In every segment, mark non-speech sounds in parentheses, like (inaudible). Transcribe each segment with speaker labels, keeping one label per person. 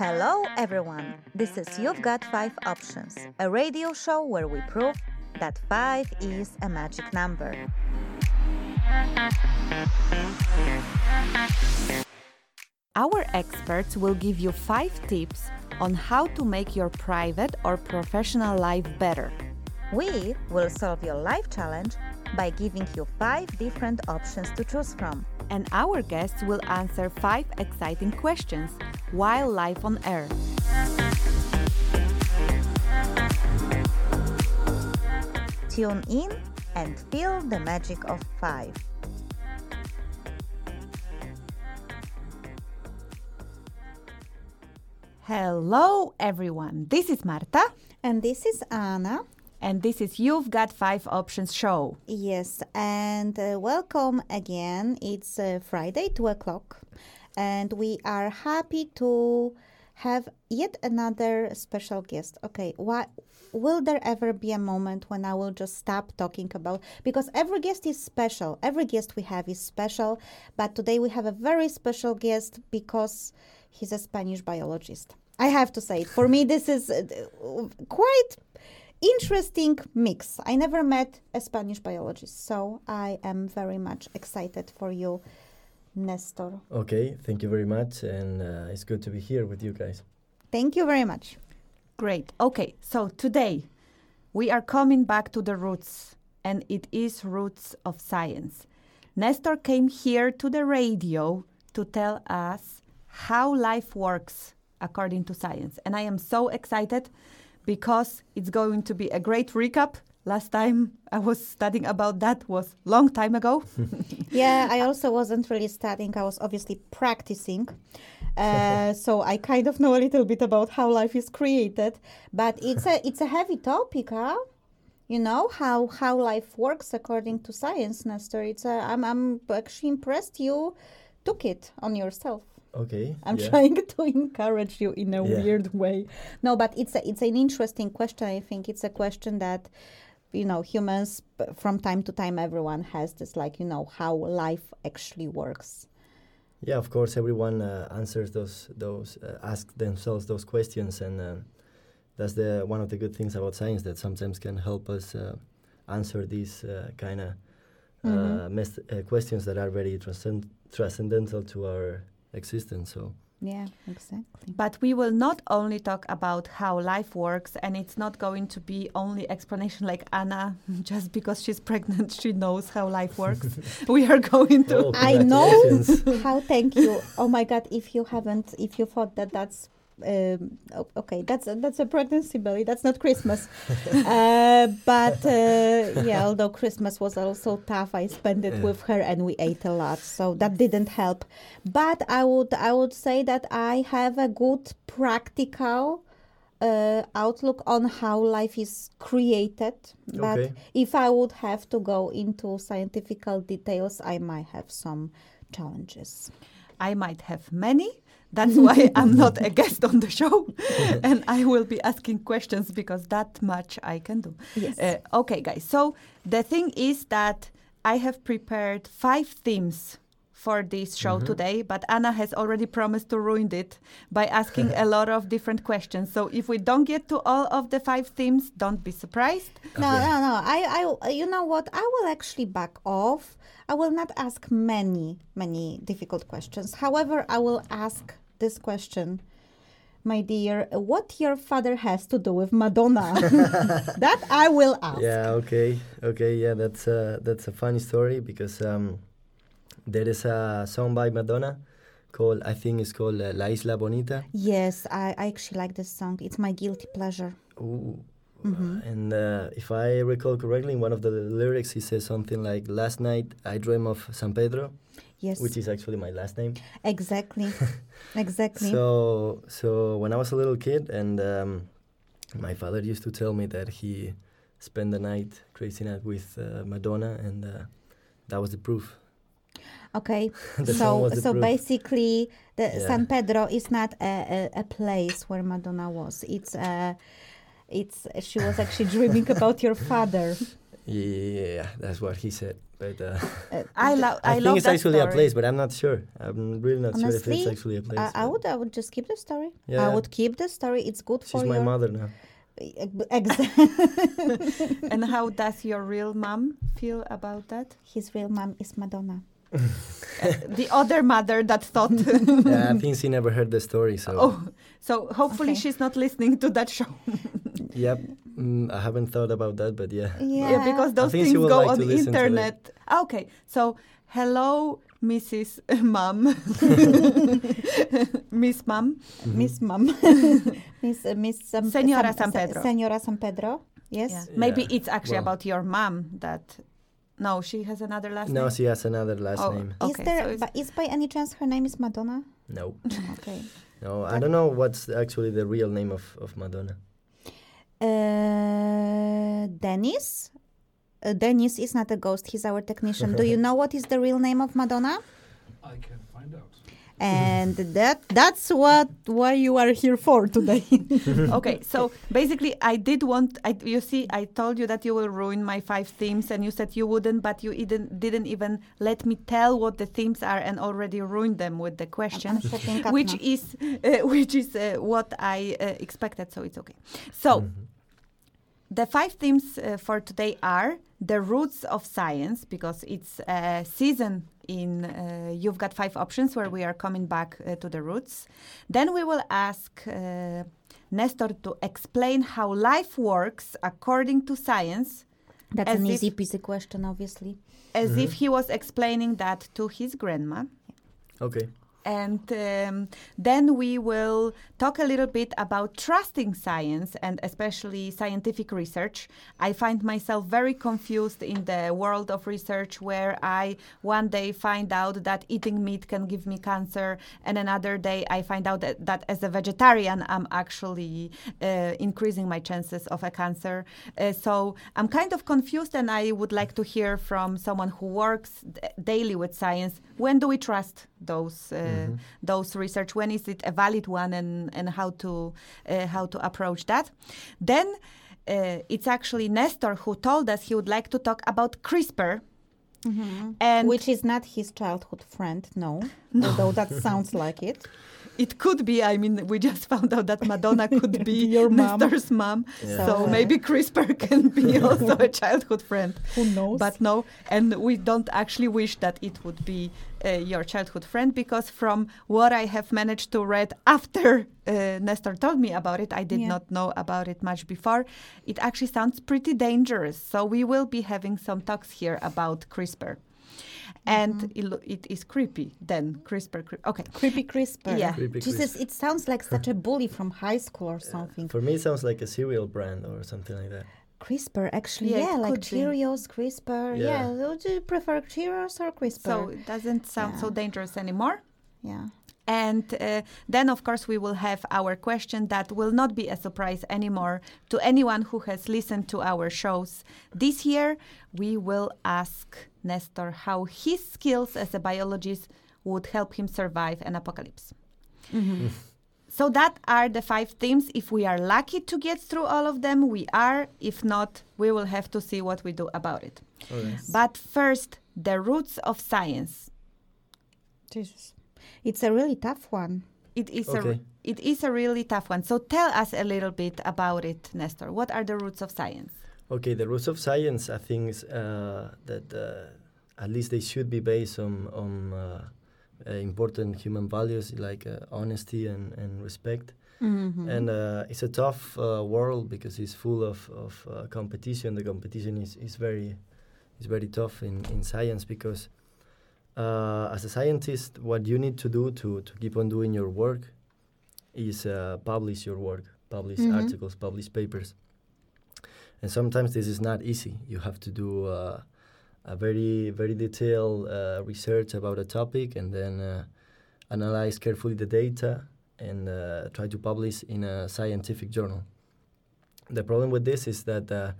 Speaker 1: Hello, everyone. This is You've Got Five Options, a radio show where we prove that five is a magic number.
Speaker 2: Our experts will give you five tips on how to make your private or professional life better.
Speaker 1: We will solve your life challenge by giving you five different options to choose from.
Speaker 2: And our guests will answer five exciting questions while live on air.
Speaker 1: Tune in and feel the magic of five.
Speaker 2: Hello, everyone. This is Marta,
Speaker 3: And this is Anna.
Speaker 2: and this is You've Got Five Options show.
Speaker 3: Yes, and uh, welcome again. It's uh, Friday, 2 o'clock, and we are happy to have yet another special guest. Okay, why? Will there ever be a moment when I will just stop talking about because every guest is special. Every guest we have is special, but today we have a very special guest because he's a Spanish biologist. I have to say. For me, this is uh, quite interesting mix. I never met a Spanish biologist, so I am very much excited for you, Nestor.
Speaker 4: Okay, thank you very much, and uh, it's good to be here with you guys.
Speaker 3: Thank you very much.
Speaker 2: Great. Okay, so today we are coming back to the roots, and it is roots of science. Nestor came here to the radio to tell us how life works according to science. And I am so excited because it's going to be a great recap. Last time I was studying about that was long time ago. (laughs)
Speaker 3: Yeah, I also wasn't really studying. I was obviously practicing. Uh, (laughs) so I kind of know a little bit about how life is created, but it's a it's a heavy topic, huh? You know how how life works according to science, Nestor. It's a, I'm I'm actually impressed you took it on yourself.
Speaker 4: Okay.
Speaker 3: I'm
Speaker 4: yeah.
Speaker 3: trying (laughs) to encourage you in a
Speaker 4: Yeah.
Speaker 3: weird way. No, but it's a, it's an interesting question. I think it's a question that you know humans from time to time everyone has this like you know how life actually works.
Speaker 4: Yeah, of course, everyone uh, answers those those uh, ask themselves those questions, and uh, that's the one of the good things about science that sometimes can help us uh, answer these uh, kind of uh,
Speaker 3: Mhm.
Speaker 4: mes- uh, questions that are very transcend- transcendental to our existence. So
Speaker 3: Yeah, exactly.
Speaker 2: But we will not only talk about how life works, and it's not going to be only explanation like Anna, (laughs) just because she's pregnant, she knows how life works. (laughs) we are going to.
Speaker 4: Oh,
Speaker 3: I know how. Thank you. Oh my God! If you haven't, if you thought that that's um, okay, that's a, that's a pregnancy belly. That's not Christmas. (laughs) uh, but uh, yeah, although Christmas was also tough, I spent it
Speaker 4: Yeah.
Speaker 3: with her and we ate a lot, so that didn't help. But I would I would say that I have a good practical. Uh, outlook on how life is created, but
Speaker 4: Okay.
Speaker 3: if I would have to go into scientific details, I might have some challenges.
Speaker 2: I might have many. That's why (laughs) I'm not a guest on the show. (laughs) and I will be asking questions because that much I can do.
Speaker 3: Yes.
Speaker 2: Uh, okay, guys. So the thing is that I have prepared five themes for this show
Speaker 4: Mhm.
Speaker 2: today, but Anna has already promised to ruin it by asking a lot of different questions. So if we don't get to all of the five themes, don't be surprised.
Speaker 3: no, no, no. I, I, you know what? I will actually back off. I will not ask many, many difficult questions. However, I will ask this question, my dear. What your father has to do with Madonna? (laughs) that I will ask.
Speaker 4: Yeah. Okay. Okay. Yeah. That's uh, that's a funny story because um, there is a song by Madonna called I think it's called uh, La Isla Bonita.
Speaker 3: Yes, I, I actually like this song. It's my guilty pleasure.
Speaker 4: Ooh.
Speaker 3: Mhm.
Speaker 4: And uh, if I recall correctly, in one of the lyrics, he says something like, "Last night I dreamed of San Pedro,"
Speaker 3: Yes,
Speaker 4: which is actually my last name.
Speaker 3: exactly, (laughs) exactly.
Speaker 4: So, so when I was a little kid, and um, my father used to tell me that he spent the night crazy night with uh, Madonna, and uh, that was the proof.
Speaker 3: Okay, (laughs) so so
Speaker 4: proof.
Speaker 3: basically, the
Speaker 4: Yeah.
Speaker 3: San Pedro is not a, a, a place where Madonna was. It's uh it's she was actually (laughs) dreaming about your father.
Speaker 4: Yeah, that's what he said. But uh, (laughs)
Speaker 2: I love.
Speaker 4: I,
Speaker 2: I,
Speaker 4: think
Speaker 2: love
Speaker 4: it's actually
Speaker 2: story.
Speaker 4: a place, but I'm not sure. I'm really not sure if it's actually a place.
Speaker 3: I, I would I would just keep the story.
Speaker 4: Yeah, I
Speaker 3: would keep the story. It's good
Speaker 4: She's
Speaker 3: for
Speaker 4: my
Speaker 3: your
Speaker 4: mother now.
Speaker 3: Exactly. (laughs) (laughs)
Speaker 2: and how does your real mom feel about that?
Speaker 3: His real mom is Madonna.
Speaker 2: The other mother that thought. (laughs)
Speaker 4: yeah, I (laughs) think she never heard the story. So
Speaker 2: oh, so hopefully
Speaker 3: Okay.
Speaker 2: she's not listening to that show. (laughs)
Speaker 4: yep, mm, I haven't thought about that, but yeah.
Speaker 3: Yeah,
Speaker 2: Yeah, because those things
Speaker 4: would
Speaker 2: go
Speaker 4: like
Speaker 2: on
Speaker 4: to listen to that.
Speaker 2: internet. Okay, so hello, Mrs. Mom, Miss Mom.
Speaker 4: Mm-hmm.
Speaker 3: Miss Mom, Miss uh, Miss San,
Speaker 2: Señora
Speaker 3: San-
Speaker 2: San Pedro.
Speaker 3: Señora San Pedro. Yes.
Speaker 2: Yeah. Maybe
Speaker 4: Yeah,
Speaker 2: it's actually
Speaker 4: well.
Speaker 2: about your mom that. No, she has another last
Speaker 4: No,
Speaker 2: name.
Speaker 4: No, she has another last
Speaker 2: Oh.
Speaker 4: name.
Speaker 3: Is
Speaker 2: Okay,
Speaker 3: there?
Speaker 2: so it's-
Speaker 3: but is by any chance her name is Madonna?
Speaker 4: No, (laughs)
Speaker 3: Okay.
Speaker 4: no, I don't know what's actually the real name of, of Madonna.
Speaker 3: Uh, Dennis. Uh, Dennis is not a ghost. He's our technician. Do you (laughs) know what is the real name of Madonna?
Speaker 5: I can find out.
Speaker 3: And that that's what why you are here for today. (laughs)
Speaker 2: okay, so basically, I did want. I, you see, I told you that you will ruin my five themes, and you said you wouldn't, but you didn't, didn't even let me tell what the themes are, and already ruined them with the question,
Speaker 3: I'm shutting up
Speaker 2: which is uh, (laughs) which is uh, what I uh, expected. So it's okay. So. The five themes uh, for today are the roots of science, because it's a season in uh, You've Got Five Options where we are coming back uh, to the roots. Then we will ask uh, Nestor to explain how life works according to science,
Speaker 3: That's an
Speaker 2: if-
Speaker 3: easy peasy question, obviously.
Speaker 2: as if he was explaining that to his grandma.
Speaker 4: Okay.
Speaker 2: And um, then we will talk a little bit about trusting science and especially scientific research. I find myself very confused in the world of research where I one day find out that eating meat can give me cancer, and another day I find out that, that as a vegetarian I'm actually uh, increasing my chances of a cancer. Uh, so I'm kind of confused, and I would like to hear from someone who works d- daily with science. When do we trust those uh, those research? When is it a valid one, and and how to uh, how to approach that? Then uh, it's actually Nestor who told us he would like to talk about CRISPR. And
Speaker 3: Which is not his childhood friend, no. (laughs) Although that sounds like it.
Speaker 2: It could be. I mean, we just (laughs) found out that Madonna (laughs) could be
Speaker 3: Your mom.
Speaker 2: Nestor's mom.
Speaker 4: Yeah.
Speaker 2: So
Speaker 3: So, uh,
Speaker 2: maybe CRISPR (laughs) can be also a childhood friend.
Speaker 3: Who knows?
Speaker 2: But no, and we don't actually wish that it would be uh, your childhood friend because from what I have managed to read after uh, Nestor told me about it, I did
Speaker 3: Yeah.
Speaker 2: not know about it much before. It actually sounds pretty dangerous. So we will be having some talks here about CRISPR. And it, it is creepy then CRISPR. cri- Okay.
Speaker 3: Creepy CRISPR.
Speaker 2: Yeah.
Speaker 4: Creepy
Speaker 3: Jesus,
Speaker 4: Chris.
Speaker 3: it sounds like such a bully from high school or something.
Speaker 4: For me, it sounds like a cereal brand or something like that.
Speaker 3: CRISPR, actually,
Speaker 2: Yeah,
Speaker 3: yeah, like
Speaker 2: could be.
Speaker 3: Cheerios, CRISPR.
Speaker 4: Yeah.
Speaker 3: Yeah. Would you prefer Cheerios or CRISPR?
Speaker 2: So it doesn't sound so dangerous anymore.
Speaker 3: yeah.
Speaker 2: And uh, then, of course, we will have our question that will not be a surprise anymore to anyone who has listened to our shows. This year, we will ask Nestor how his skills as a biologist would help him survive an apocalypse. Mm-hmm. (laughs) So, that are the five themes. If we are lucky to get through all of them, we are. If not, we will have to see what we do about it.
Speaker 4: Oh, okay.
Speaker 2: But first, the roots of science.
Speaker 3: Jesus. It's a really tough one.
Speaker 2: It is a it is a really tough one. So tell us a little bit about it, Nestor. What are the roots of science?
Speaker 4: Okay, the rules of science, I think, uh, that uh, at least they should be based on, on uh, uh, important human values like uh, honesty and, and respect.
Speaker 3: Mm-hmm.
Speaker 4: And uh, it's a tough uh, world because it's full of, of uh, competition. The competition is, is very is very tough in, in science because uh, as a scientist, what you need to do to, to keep on doing your work is uh, publish your work, publish
Speaker 3: Mhm.
Speaker 4: articles, publish papers. And sometimes this is not easy. You have to do uh, a very very detailed uh, research about a topic and then uh, analyze carefully the data and uh, try to publish in a scientific journal. The problem with this is that uh,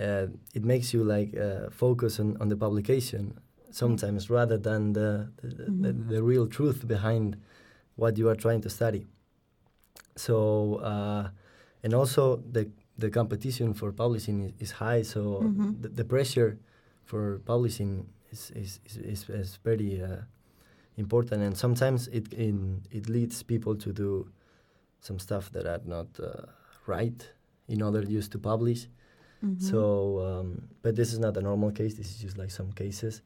Speaker 4: uh, it makes you like uh, focus on, on the publication sometimes rather than the the, the,
Speaker 3: Mhm.
Speaker 4: the real truth behind what you are trying to study. So uh, and also the the competition for publishing is, is high, so
Speaker 3: Mhm.
Speaker 4: the, the pressure for publishing is is is, is, very uh, important, and sometimes it in, it leads people to do some stuff that are not uh, right in order just to publish.
Speaker 3: Mhm.
Speaker 4: So, um, but this is not a normal case. This is just like some cases.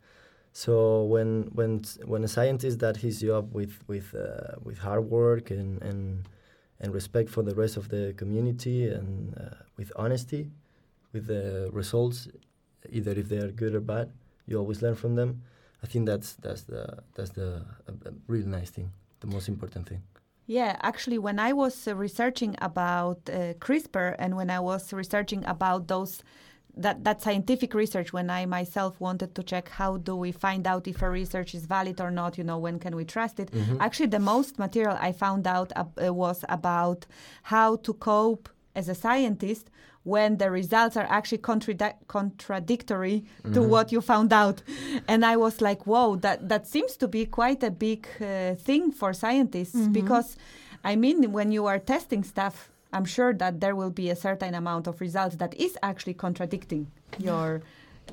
Speaker 4: So when when when a scientist does his job with with uh, with hard work and and and respect for the rest of the community and uh, with honesty, with the results, either if they are good or bad, you always learn from them. I think that's that's the that's the a, really nice thing, the most important thing.
Speaker 2: Yeah, actually, when I was uh, researching about uh, CRISPR and when I was researching about those that that scientific research, when I myself wanted to check how do we find out if a research is valid or not, you know, when can we trust it? Actually, the most material I found out uh, was about how to cope as a scientist when the results are actually contradic- contradictory to what you found out. And i was like whoa that that seems to be quite a big uh, thing for scientists because i mean when you are testing stuff i'm sure that there will be a certain amount of results that is actually contradicting your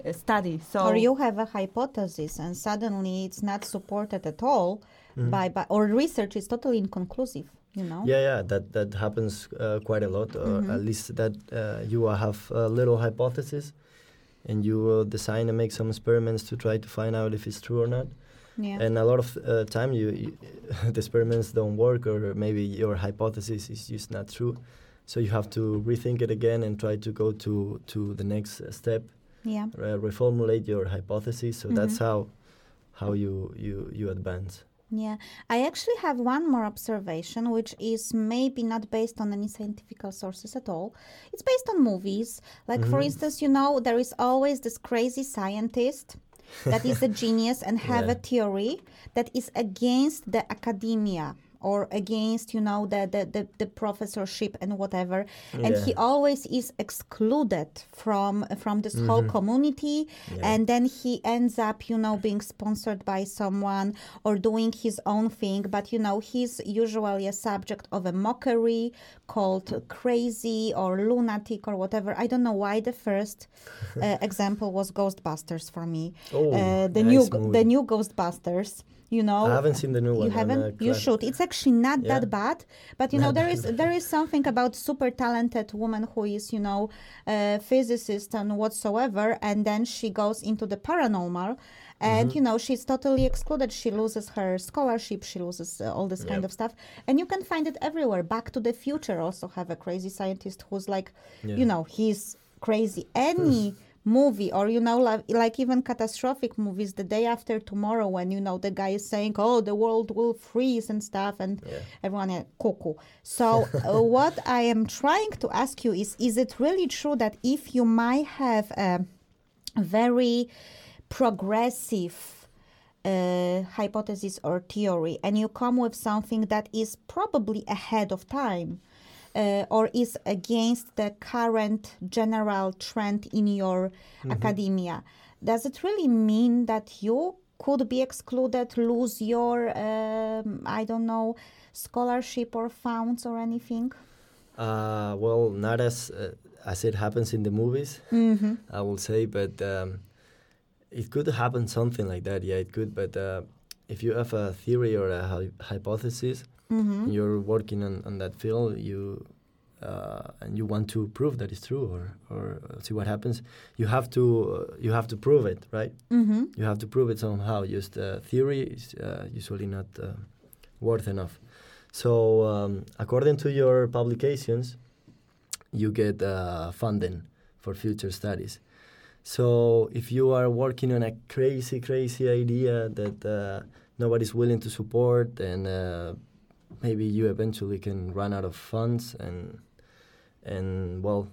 Speaker 2: uh, study so
Speaker 3: or you have a hypothesis and suddenly it's not supported at all
Speaker 4: Mm-hmm.
Speaker 3: by, by or research is totally inconclusive you know
Speaker 4: Yeah, yeah, that that happens uh, quite a lot, or at least that uh, you have a little hypothesis, and you will design and make some experiments to try to find out if it's true or not.
Speaker 3: Yeah
Speaker 4: And a lot of uh, time, you, you (laughs) the experiments don't work, or maybe your hypothesis is just not true. So you have to rethink it again and try to go to to the next step,
Speaker 3: yeah
Speaker 4: uh, reformulate your hypothesis. So that's how how you you you advance.
Speaker 3: Yeah, I actually have one more observation, which is maybe not based on any scientific sources at all. It's based on movies. Like, for instance, you know, there is always this crazy scientist that is a genius and have a theory that is against the academia or against you know the the, the, the professorship and whatever. And he always is excluded from from this whole community.
Speaker 4: Mm-hmm. Yeah.
Speaker 3: and then he ends up you know being sponsored by someone or doing his own thing. But you know he's usually a subject of a mockery called crazy or lunatic or whatever. I don't know why the first (laughs) uh, example was ghostbusters for me.
Speaker 4: Oh,
Speaker 3: uh, the
Speaker 4: nice
Speaker 3: new
Speaker 4: movie.
Speaker 3: the new ghostbusters you know
Speaker 4: I haven't seen the new one.
Speaker 3: you haven't
Speaker 4: uh,
Speaker 3: you should it's actually not
Speaker 4: Yeah.
Speaker 3: that bad but you know there is there is something about super talented woman who is you know a physicist and whatsoever and then she goes into the paranormal and
Speaker 4: Mm-hmm.
Speaker 3: you know she's totally excluded she loses her scholarship she loses uh, all this kind of stuff and you can find it everywhere back to the future also have a crazy scientist who's like
Speaker 4: Yeah.
Speaker 3: you know he's crazy any (laughs) movie or you know like, like even catastrophic movies the day after tomorrow when you know the guy is saying oh the world will freeze and stuff and
Speaker 4: Yeah.
Speaker 3: everyone is cuckoo so uh, (laughs) what i am trying to ask you is is it really true that if you might have a very progressive uh, hypothesis or theory and you come with something that is probably ahead of time uh, or is against the current general trend in your academia does it really mean that you could be excluded lose your um, i don't know scholarship or funds or anything
Speaker 4: Uh, well, not as uh, as it happens in the movies,
Speaker 3: mm-hmm.
Speaker 4: I will say, but um, it could happen something like that. Yeah, it could. But uh, if you have a theory or a hy- hypothesis,
Speaker 3: Mm-hmm.
Speaker 4: you're working on, on that field, you uh, and you want to prove that it's true, or or see what happens. You have to uh, you have to prove it, right?
Speaker 3: Mm-hmm.
Speaker 4: You have to prove it somehow. Just uh, theory is uh, usually not uh, worth enough. So, um, according to your publications, you get uh, funding for future studies. So, if you are working on a crazy, crazy idea that uh, nobody's willing to support, uh, maybe you eventually can run out of funds, and and well,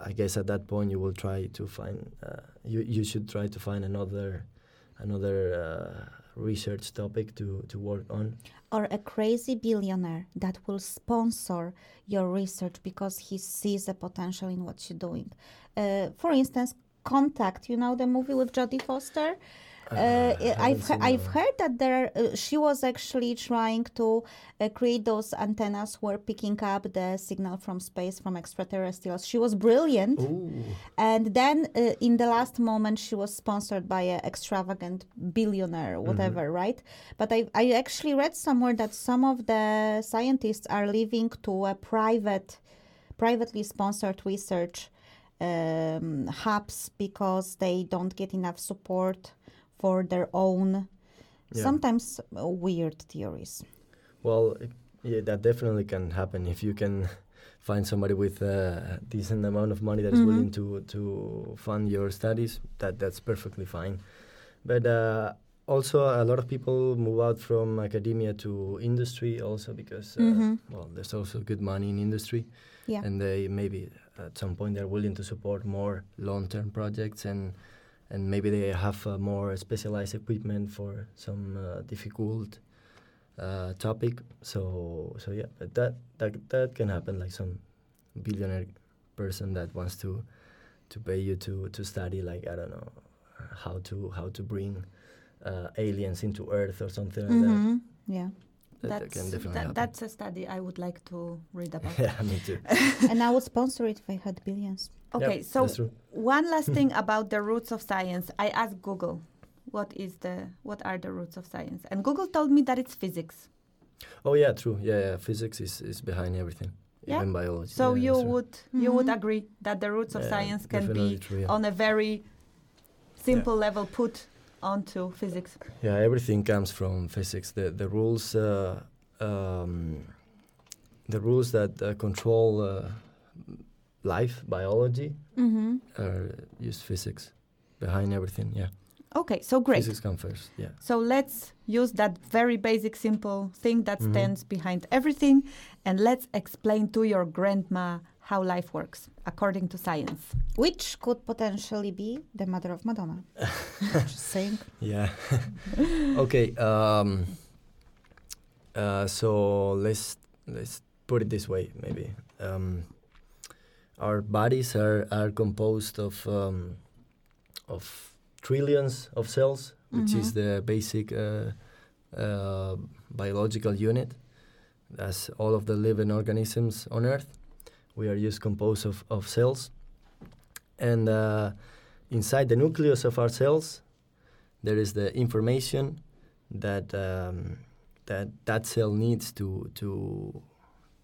Speaker 4: I guess at that point you will try to find uh, you you should try to find another another uh, research topic to to work on.
Speaker 3: or a crazy billionaire that will sponsor your research because he sees a potential in what you're doing. Uh, for instance, Contact, you know the movie with Jodie Foster? Uh, I've he- I've heard that there uh, she was actually trying to uh, create those antennas who were picking up the signal from space from extraterrestrials. She was brilliant,
Speaker 4: Ooh.
Speaker 3: and then uh, in the last moment she was sponsored by an extravagant billionaire, whatever, right? But I I actually read somewhere that some of the scientists are leaving to a private, privately sponsored research um, hubs because they don't get enough support for their own
Speaker 4: Yeah.
Speaker 3: sometimes uh, weird theories.
Speaker 4: Well, it, yeah, that definitely can happen if you can find somebody with a decent amount of money that is
Speaker 3: Mhm.
Speaker 4: willing to to fund your studies. That that's perfectly fine. But uh, also, a lot of people move out from academia to industry also because uh,
Speaker 3: Mhm.
Speaker 4: well, there's also good money in industry,
Speaker 3: Yeah.
Speaker 4: and they maybe at some point they're willing to support more long-term projects and. And maybe they have uh, more specialized equipment for some uh, difficult uh, topic. So so yeah, but that that that can happen. Like some billionaire person that wants to to pay you to to study like I don't know how to how to bring uh, aliens into Earth or something like
Speaker 3: Mhm. Yeah.
Speaker 4: that. That, that
Speaker 2: That's,
Speaker 4: can definitely
Speaker 2: that,
Speaker 4: happen.
Speaker 2: that's a study I would like to read about. (laughs)
Speaker 4: yeah, me too. (laughs)
Speaker 3: and I would sponsor it if I had billions.
Speaker 2: Okay,
Speaker 4: Yep,
Speaker 2: so one last thing (laughs) about the roots of science. I asked Google, what is the what are the roots of science? And Google told me that it's physics.
Speaker 4: Oh yeah, true. Yeah, yeah. Physics is, is behind everything,
Speaker 2: Yeah.
Speaker 4: even biology.
Speaker 2: So
Speaker 4: yeah,
Speaker 2: you
Speaker 4: that's true.
Speaker 2: would you would agree that the roots of
Speaker 4: Yeah,
Speaker 2: science can be
Speaker 4: true, yeah.
Speaker 2: on a very simple level put onto physics.
Speaker 4: Yeah, everything comes from physics. The the rules, uh, um, the rules that uh, control uh, life, biology,
Speaker 3: Mm-hmm.
Speaker 4: are use physics behind everything. Yeah,
Speaker 2: Okay, so great.
Speaker 4: physics come first. Yeah.
Speaker 2: So let's use that very basic, simple thing that
Speaker 4: Mhm.
Speaker 2: stands behind everything, and let's explain to your grandma how life works according to science.
Speaker 3: Which could potentially be the mother of Madonna. (laughs) Just saying.
Speaker 4: Yeah. (laughs) okay. Um, uh, so let's let's put it this way, maybe. Um, our bodies are, are composed of um, of trillions of cells, which is
Speaker 3: Mhm.
Speaker 4: the basic uh, uh, biological unit. As all of the living organisms on Earth, we are just composed of, of cells, and uh, inside the nucleus of our cells, there is the information that um, that that cell needs to to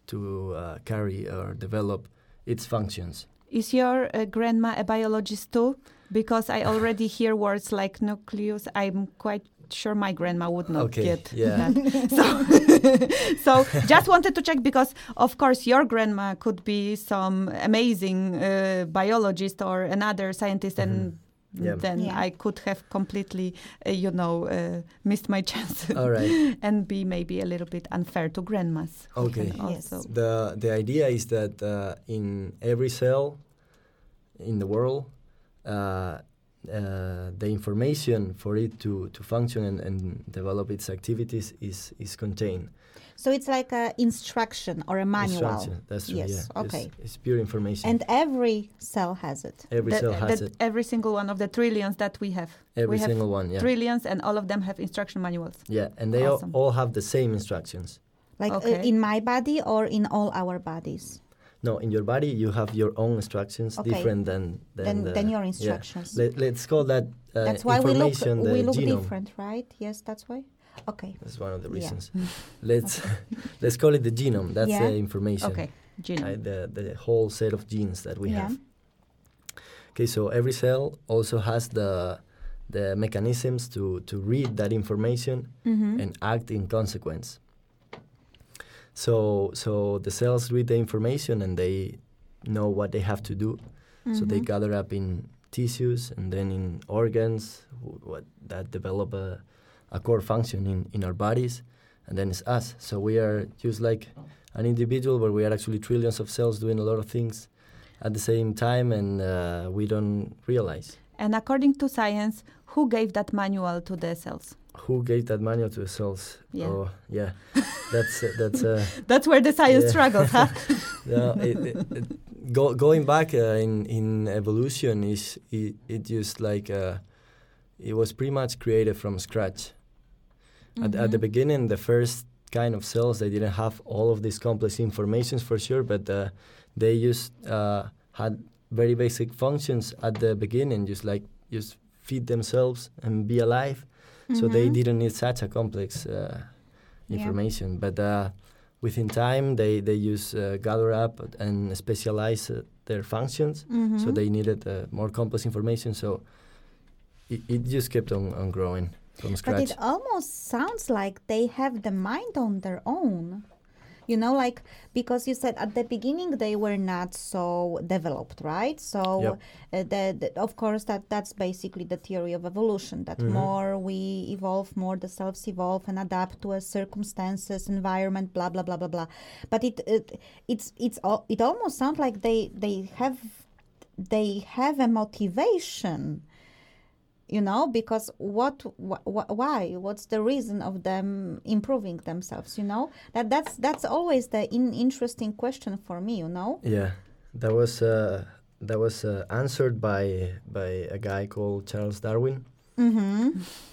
Speaker 4: to uh, carry or develop its functions.
Speaker 2: Is your uh, grandma a biologist too? Because I already (laughs) hear words like nucleus. I'm quite sure my grandma would not
Speaker 4: Okay,
Speaker 2: get
Speaker 4: yeah.
Speaker 2: that. (laughs) So, (laughs) so just wanted to check because, of course, your grandma could be some amazing uh, biologist or another scientist, and
Speaker 4: Mm-hmm. Yeah.
Speaker 2: then
Speaker 3: Yeah.
Speaker 2: I could have completely, uh, you know, uh, missed my (laughs) chance
Speaker 4: All right.
Speaker 2: and be maybe a little bit unfair to grandmas.
Speaker 4: Okay.
Speaker 2: can
Speaker 3: Yes.
Speaker 4: The the idea is that uh, in every cell in the world, uh, uh, the information for it to, to function and, and develop its activities is is contained.
Speaker 3: So it's like a instruction or a manual.
Speaker 4: Instruction, That's true.
Speaker 3: Yes,
Speaker 4: Yeah.
Speaker 3: Okay.
Speaker 4: It's, pure information.
Speaker 3: And every cell has it.
Speaker 4: every
Speaker 2: that-
Speaker 4: cell has
Speaker 2: that
Speaker 4: it.
Speaker 2: every single one of the trillions that we have.
Speaker 4: Every
Speaker 2: we have
Speaker 4: single one. Yeah.
Speaker 2: Trillions, and all of them have instruction manuals.
Speaker 4: Yeah, and they
Speaker 2: Awesome.
Speaker 4: all, all have the same instructions.
Speaker 3: Like uh, in my body or in all our bodies.
Speaker 4: No, in your body you have your own instructions
Speaker 3: Okay.
Speaker 4: different than than,
Speaker 3: Then,
Speaker 4: the,
Speaker 3: then your
Speaker 4: yeah.
Speaker 3: instructions.
Speaker 4: Let, let's call that uh,
Speaker 3: that's why we look
Speaker 4: the
Speaker 3: we look
Speaker 4: genome.
Speaker 3: different, right? Yes, that's why. Okay.
Speaker 4: That's one of the
Speaker 3: Yeah.
Speaker 4: reasons. (laughs) (laughs) Let's (laughs) let's call it the genome. That's
Speaker 3: Yeah.
Speaker 4: the information.
Speaker 2: Okay, genome.
Speaker 4: Uh, the the whole set of genes that we
Speaker 3: Yeah.
Speaker 4: have. Okay, so every cell also has the the mechanisms to to read that information
Speaker 3: Mm-hmm.
Speaker 4: and act in consequence. So so the cells read the information and they know what they have to do. So they
Speaker 3: Mhm.
Speaker 4: gather up in tissues and then in organs wh- what that develop a, a core function in, in our bodies and then it's us. So we are just like an individual but we are actually trillions of cells doing a lot of things at the same time and uh, we don't realize.
Speaker 2: And according to science, who gave that manual to the cells?
Speaker 4: Who gave that manual to the cells?
Speaker 2: Yeah.
Speaker 4: Oh, yeah. That's uh, that's uh, (laughs)
Speaker 2: That's where the science
Speaker 4: Yeah.
Speaker 2: struggles, huh? (laughs)
Speaker 4: no, it, it, it, go, going back uh, in in evolution is it, it just like uh, it was pretty much created from scratch. At, at the
Speaker 3: Mhm.
Speaker 4: beginning, the first kind of cells they didn't have all of these complex informations for sure, but uh, they just uh, had very basic functions at the beginning, just like just feed themselves and be alive. So they
Speaker 3: Mhm.
Speaker 4: didn't need such a complex uh,
Speaker 3: Yeah.
Speaker 4: information. But uh, within time, they they use uh, gather up and specialize uh, their functions. So
Speaker 3: Mhm.
Speaker 4: they needed uh, more complex information. So it, it just kept on, on growing from
Speaker 3: But it almost sounds like they have the mind on their own. You know, like because you said at the beginning they were not so developed, right? So,
Speaker 4: Yep.
Speaker 3: uh, the, the, of course, that that's basically the theory of evolution. That
Speaker 4: Mhm.
Speaker 3: more we evolve, more the selves evolve and adapt to a circumstances, environment, blah blah blah blah blah. But it, it it's it's it almost sounds like they they have they have a motivation you know because what wh- wh- why what's the reason of them improving themselves you know that that's that's always the in- interesting question for me you know
Speaker 4: Yeah, that was uh, that was uh, answered by by a guy called Charles Darwin,
Speaker 3: mm-hmm.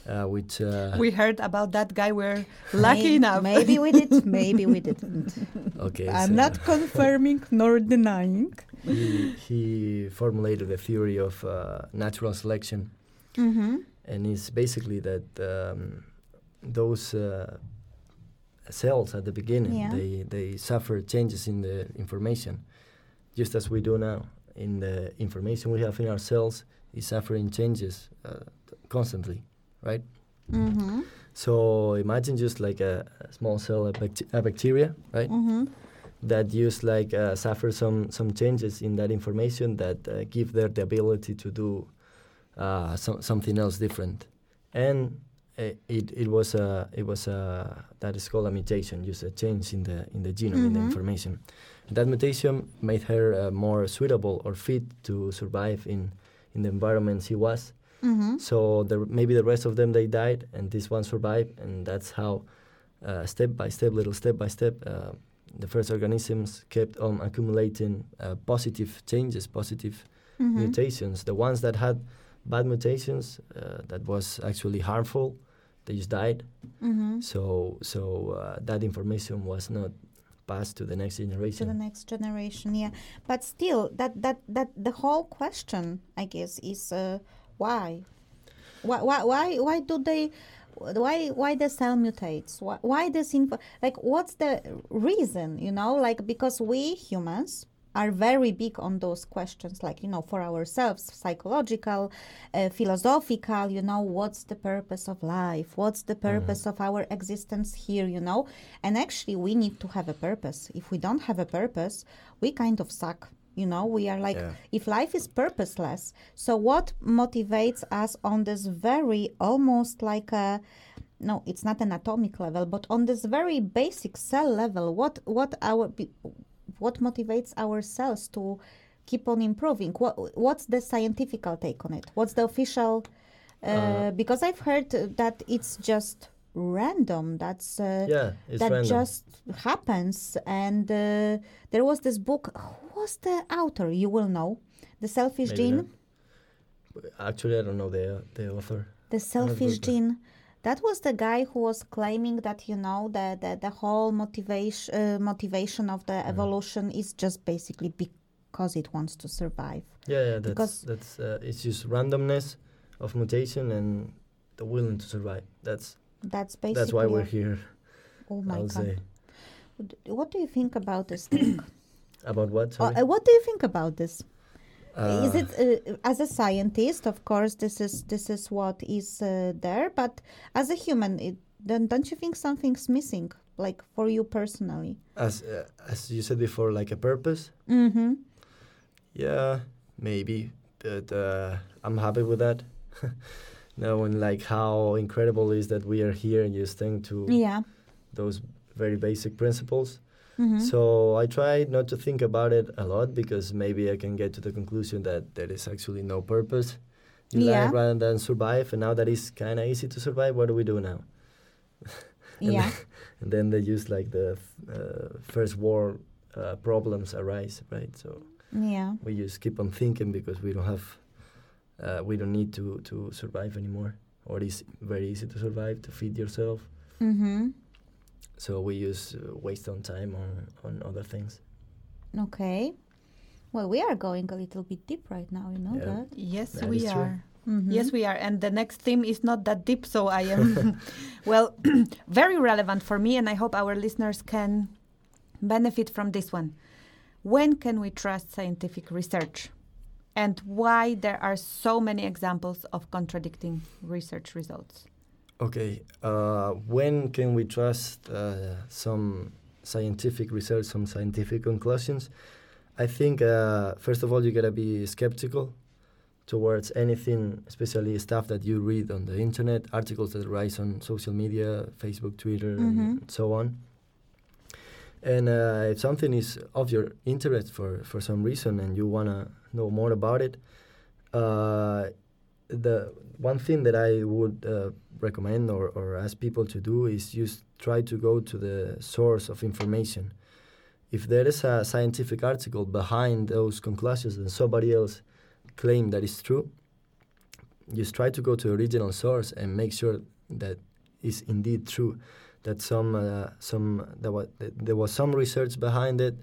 Speaker 4: uh, which uh,
Speaker 2: we heard about that guy. We're lucky enough.
Speaker 3: maybe we did (laughs) maybe we didn't
Speaker 4: okay,
Speaker 2: I'm
Speaker 4: so
Speaker 2: not confirming nor denying. (laughs)
Speaker 4: he, he formulated the theory of uh, natural selection,
Speaker 3: mm-hmm.
Speaker 4: and it's basically that um, those uh, cells at the beginning
Speaker 3: Yeah.
Speaker 4: they they suffer changes in the information, just as we do now. In the information we have in our cells is suffering changes uh, constantly, right?
Speaker 3: Mm-hmm.
Speaker 4: So imagine just like a, a small cell, a, bacte- a bacteria, right?
Speaker 3: Mm-hmm.
Speaker 4: That just like uh, suffer some some changes in that information that uh, give them the ability to do uh, some, something else different, and uh, it it was a it was a that is called a mutation, just a change in the in the genome in the
Speaker 3: Mhm.
Speaker 4: information. That mutation made her uh, more suitable or fit to survive in in the environment she was.
Speaker 3: Mm-hmm.
Speaker 4: So the, maybe the rest of them they died, and this one survived, and that's how, uh, step by step, little step by step, uh, the first organisms kept on accumulating uh, positive changes, positive
Speaker 3: Mm-hmm.
Speaker 4: mutations. The ones that had bad mutations, uh, that was actually harmful, they just died.
Speaker 3: Mm-hmm.
Speaker 4: So so uh, that information was not passed to the next generation.
Speaker 3: to the next generation yeah but still that that that the whole question i guess is uh, why why why why, why do they why why the cell mutates why, why this info like what's the reason you know like because we humans are very big on those questions like you know for ourselves psychological uh, philosophical you know what's the purpose of life? What's the purpose of our existence here you know? And actually we need to have a purpose. If we don't have a purpose we kind of suck you know? We are like
Speaker 4: Yeah.
Speaker 3: if life is purposeless so what motivates us on this very almost like a no it's not an atomic level but on this very basic cell level what what our what motivates ourselves to keep on improving what what's the scientific take on it what's the official uh,
Speaker 4: Uh,
Speaker 3: because i've heard that it's just random that's uh,
Speaker 4: Yeah, it's
Speaker 3: that
Speaker 4: random.
Speaker 3: just happens and uh, there was this book who was the author you will know the selfish
Speaker 4: Maybe
Speaker 3: gene
Speaker 4: not. Actually, I don't know the the author.
Speaker 3: the selfish gene that was the guy who was claiming that you know the the, the whole motivation uh, motivation of the evolution is just basically because it wants to survive
Speaker 4: Yeah, yeah, that's
Speaker 3: Because-
Speaker 4: that's uh, it's just randomness of mutation and the willing to survive. That's
Speaker 3: that's basically
Speaker 4: that's why we're here.
Speaker 3: oh my god
Speaker 4: say
Speaker 3: what do you think about this thing (coughs)
Speaker 4: about what?
Speaker 3: Uh,
Speaker 4: Sorry?
Speaker 3: uh, what do you think about this is
Speaker 4: Uh,
Speaker 3: it uh, as a scientist of course this is this is what is uh, there but as a human it, then don't you think something's missing like for you personally
Speaker 4: as uh, as you said before, like a purpose?
Speaker 3: mm-hmm
Speaker 4: Yeah, maybe, but uh, I'm happy with that. (laughs) Knowing like how incredible is that we are here and just thanks to
Speaker 3: yeah
Speaker 4: those very basic principles.
Speaker 3: Mm-hmm.
Speaker 4: So I try not to think about it a lot because maybe I can get to the conclusion that there is actually no purpose in
Speaker 3: Yeah.
Speaker 4: life rather than survive. And now that it's kind of easy to survive, what do we do now? (laughs) and
Speaker 3: yeah
Speaker 4: Then, and then they use like the uh, first world uh, problems arise, right? So
Speaker 3: yeah
Speaker 4: we just keep on thinking because we don't have uh, we don't need to to survive anymore, or it's very easy to survive to feed yourself.
Speaker 3: Mm-hmm.
Speaker 4: So we use uh, waste on time on on other things.
Speaker 3: Okay. Well, we are going a little bit deep right now. You know
Speaker 4: Yeah.
Speaker 3: that.
Speaker 2: Yes,
Speaker 4: That
Speaker 2: we
Speaker 4: is true.
Speaker 2: are.
Speaker 3: Mhm.
Speaker 2: Yes, we are. And the next theme is not that deep, so I am, (laughs) well, (clears throat) very relevant for me, and I hope our listeners can benefit from this one. When can we trust scientific research? And why there are so many examples of contradicting research results?
Speaker 4: Okay, uh, when can we trust uh, some scientific research, some scientific conclusions? I think uh, first of all you gotta be skeptical towards anything, especially stuff that you read on the internet, articles that rise on social media, Facebook, Twitter,
Speaker 3: Mhm.
Speaker 4: and so on. And uh, if something is of your interest for, for some reason and you wanna know more about it, uh, the one thing that I would uh, recommend or, or ask people to do is just try to go to the source of information. If there is a scientific article behind those conclusions and somebody else claim that is true, just try to go to the original source and make sure that is indeed true. That some uh, some there was there was some research behind it,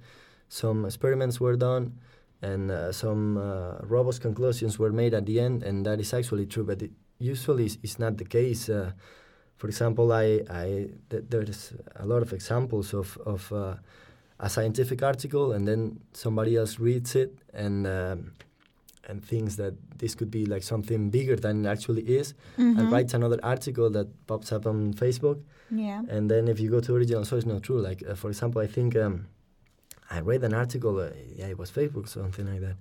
Speaker 4: some experiments were done, and uh, some uh, robust conclusions were made at the end, and that is actually true. But it usually is, is not the case. Uh, for example, I, I th- there's a lot of examples of of uh, a scientific article, and then somebody else reads it and um, and thinks that this could be like something bigger than it actually is, and
Speaker 3: Mhm.
Speaker 4: writes another article that pops up on Facebook,
Speaker 3: Yeah.
Speaker 4: and then if you go to original source, it's not true. Like uh, for example, I think um, I read an article. Uh, yeah, it was Facebook, something like that,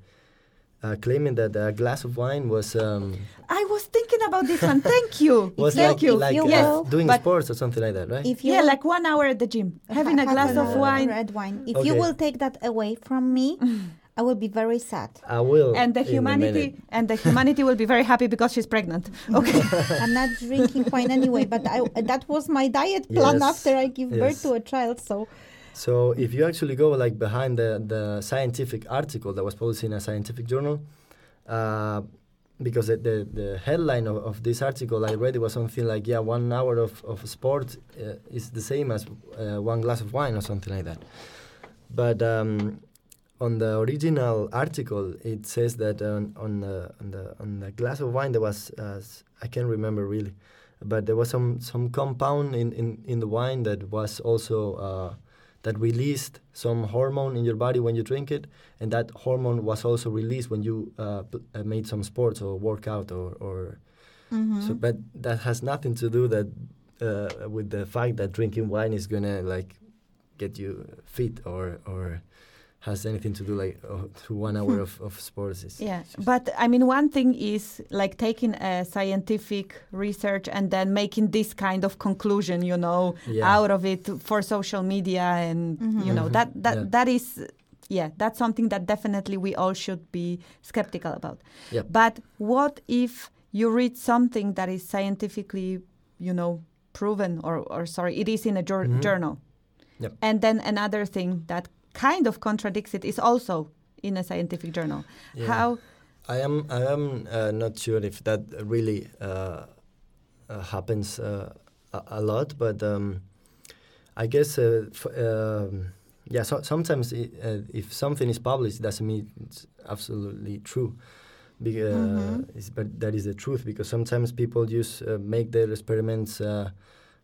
Speaker 4: uh, claiming that a glass of wine was um,
Speaker 2: I was thinking about this one. Thank you. (laughs)
Speaker 4: was
Speaker 2: Thank
Speaker 4: like,
Speaker 2: you.
Speaker 4: like
Speaker 3: you
Speaker 4: uh,
Speaker 3: will-
Speaker 4: doing
Speaker 2: but-
Speaker 4: sports or something like that, right?
Speaker 3: If you
Speaker 2: yeah,
Speaker 3: will
Speaker 2: like one hour at the gym, having a glass of wine.
Speaker 3: red wine. If you will take that away from me, (laughs) I will be very sad.
Speaker 4: I will.
Speaker 2: and the humanity and the humanity will be very happy because she's pregnant. (laughs) Okay.
Speaker 3: I'm not drinking wine anyway, but I, that was my diet plan
Speaker 4: Yes,
Speaker 3: after I give birth to a child. So
Speaker 4: So if you actually go like behind the, the scientific article that was published in a scientific journal, uh, because the, the, the headline of, of this article I read it was something like, yeah, one hour of, of sport uh, is the same as uh, one glass of wine or something like that. But um, on the original article, it says that on, on, the, on, the, on the glass of wine there was, I can't remember really, but there was some, some compound in, in, in the wine that was also uh, that released some hormone in your body when you drink it, and that hormone was also released when you uh, uh, made some sports or workout or, or so. But that has nothing to do that uh, with the fact that drinking wine is gonna like get you fit or or has anything to do like uh, to one hour of, of sports. It's
Speaker 2: Yeah,
Speaker 4: it's
Speaker 2: but I mean, one thing is like taking a scientific research and then making this kind of conclusion, you know,
Speaker 4: Yeah.
Speaker 2: out of it for social media, and you know
Speaker 4: Mhm.
Speaker 2: that that
Speaker 4: Yeah.
Speaker 2: that is, yeah, that's something that definitely we all should be skeptical about.
Speaker 4: Yep.
Speaker 2: But what if you read something that is scientifically, you know, proven, or or sorry, it is in a jour-
Speaker 4: Mhm.
Speaker 2: journal,
Speaker 4: Yep.
Speaker 2: and then another thing that kind of contradicts it is also in a scientific journal.
Speaker 4: Yeah.
Speaker 2: How
Speaker 4: I am I am uh, not sure if that really uh, uh, happens uh, a, a lot, but um, I guess uh, f- um, yeah. So, sometimes i uh, if something is published, it doesn't mean it's absolutely true. Be- uh,
Speaker 3: Mhm.
Speaker 4: it's- but that is the truth because sometimes people just uh, make their experiments uh,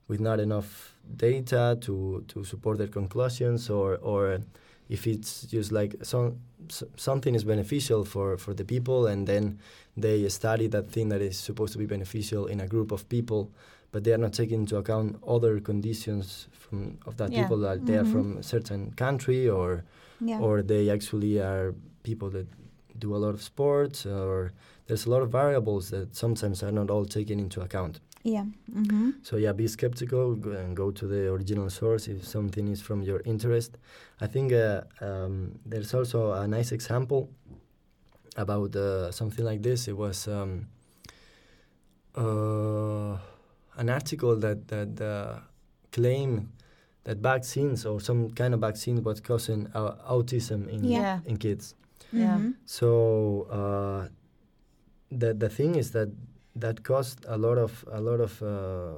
Speaker 4: with not enough data to to support their conclusions, or or if it's just like some something is beneficial for, for the people and then they study that thing that is supposed to be beneficial in a group of people but they are not taking into account other conditions from of that
Speaker 2: Yeah.
Speaker 4: people that they are
Speaker 3: Mhm.
Speaker 4: from a certain country or
Speaker 3: yeah.
Speaker 4: or they actually are people that do a lot of sports or there's a lot of variables that sometimes are not all taken into account
Speaker 3: yeah. hmm
Speaker 4: so yeah, be skeptical and go to the original source if something is from your interest. I think uh, um, there's also a nice example about uh, something like this. It was um, uh, an article that that uh, claimed that vaccines or some kind of vaccine was causing uh, autism in
Speaker 3: Yeah.
Speaker 2: Yeah.
Speaker 4: in kids.
Speaker 2: Yeah.
Speaker 3: Mhm.
Speaker 4: So uh, the the thing is that that caused a lot of a lot of uh,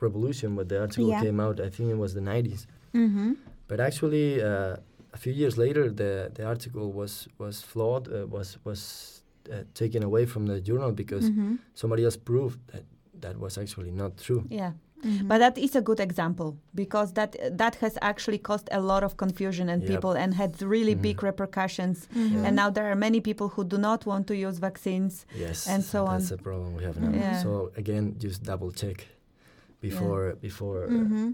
Speaker 4: revolution when the article
Speaker 3: Yeah.
Speaker 4: came out. I think it was the 90s.
Speaker 3: Mm-hmm.
Speaker 4: But actually, uh, a few years later, the, the article was was flawed, uh, was was uh, taken away from the journal because
Speaker 3: Mm-hmm.
Speaker 4: somebody else proved that that was actually not true.
Speaker 2: Yeah.
Speaker 3: Mm-hmm.
Speaker 2: But that is a good example because that that has actually caused a lot of confusion in
Speaker 4: Yep.
Speaker 2: people and had really
Speaker 4: Mhm.
Speaker 2: big repercussions.
Speaker 3: Mhm.
Speaker 2: And now there are many people who do not want to use vaccines.
Speaker 4: Yes,
Speaker 2: And so
Speaker 4: that's
Speaker 2: on.
Speaker 4: the problem we have now.
Speaker 2: Yeah.
Speaker 4: So again, just double check before before uh,
Speaker 3: Mm-hmm.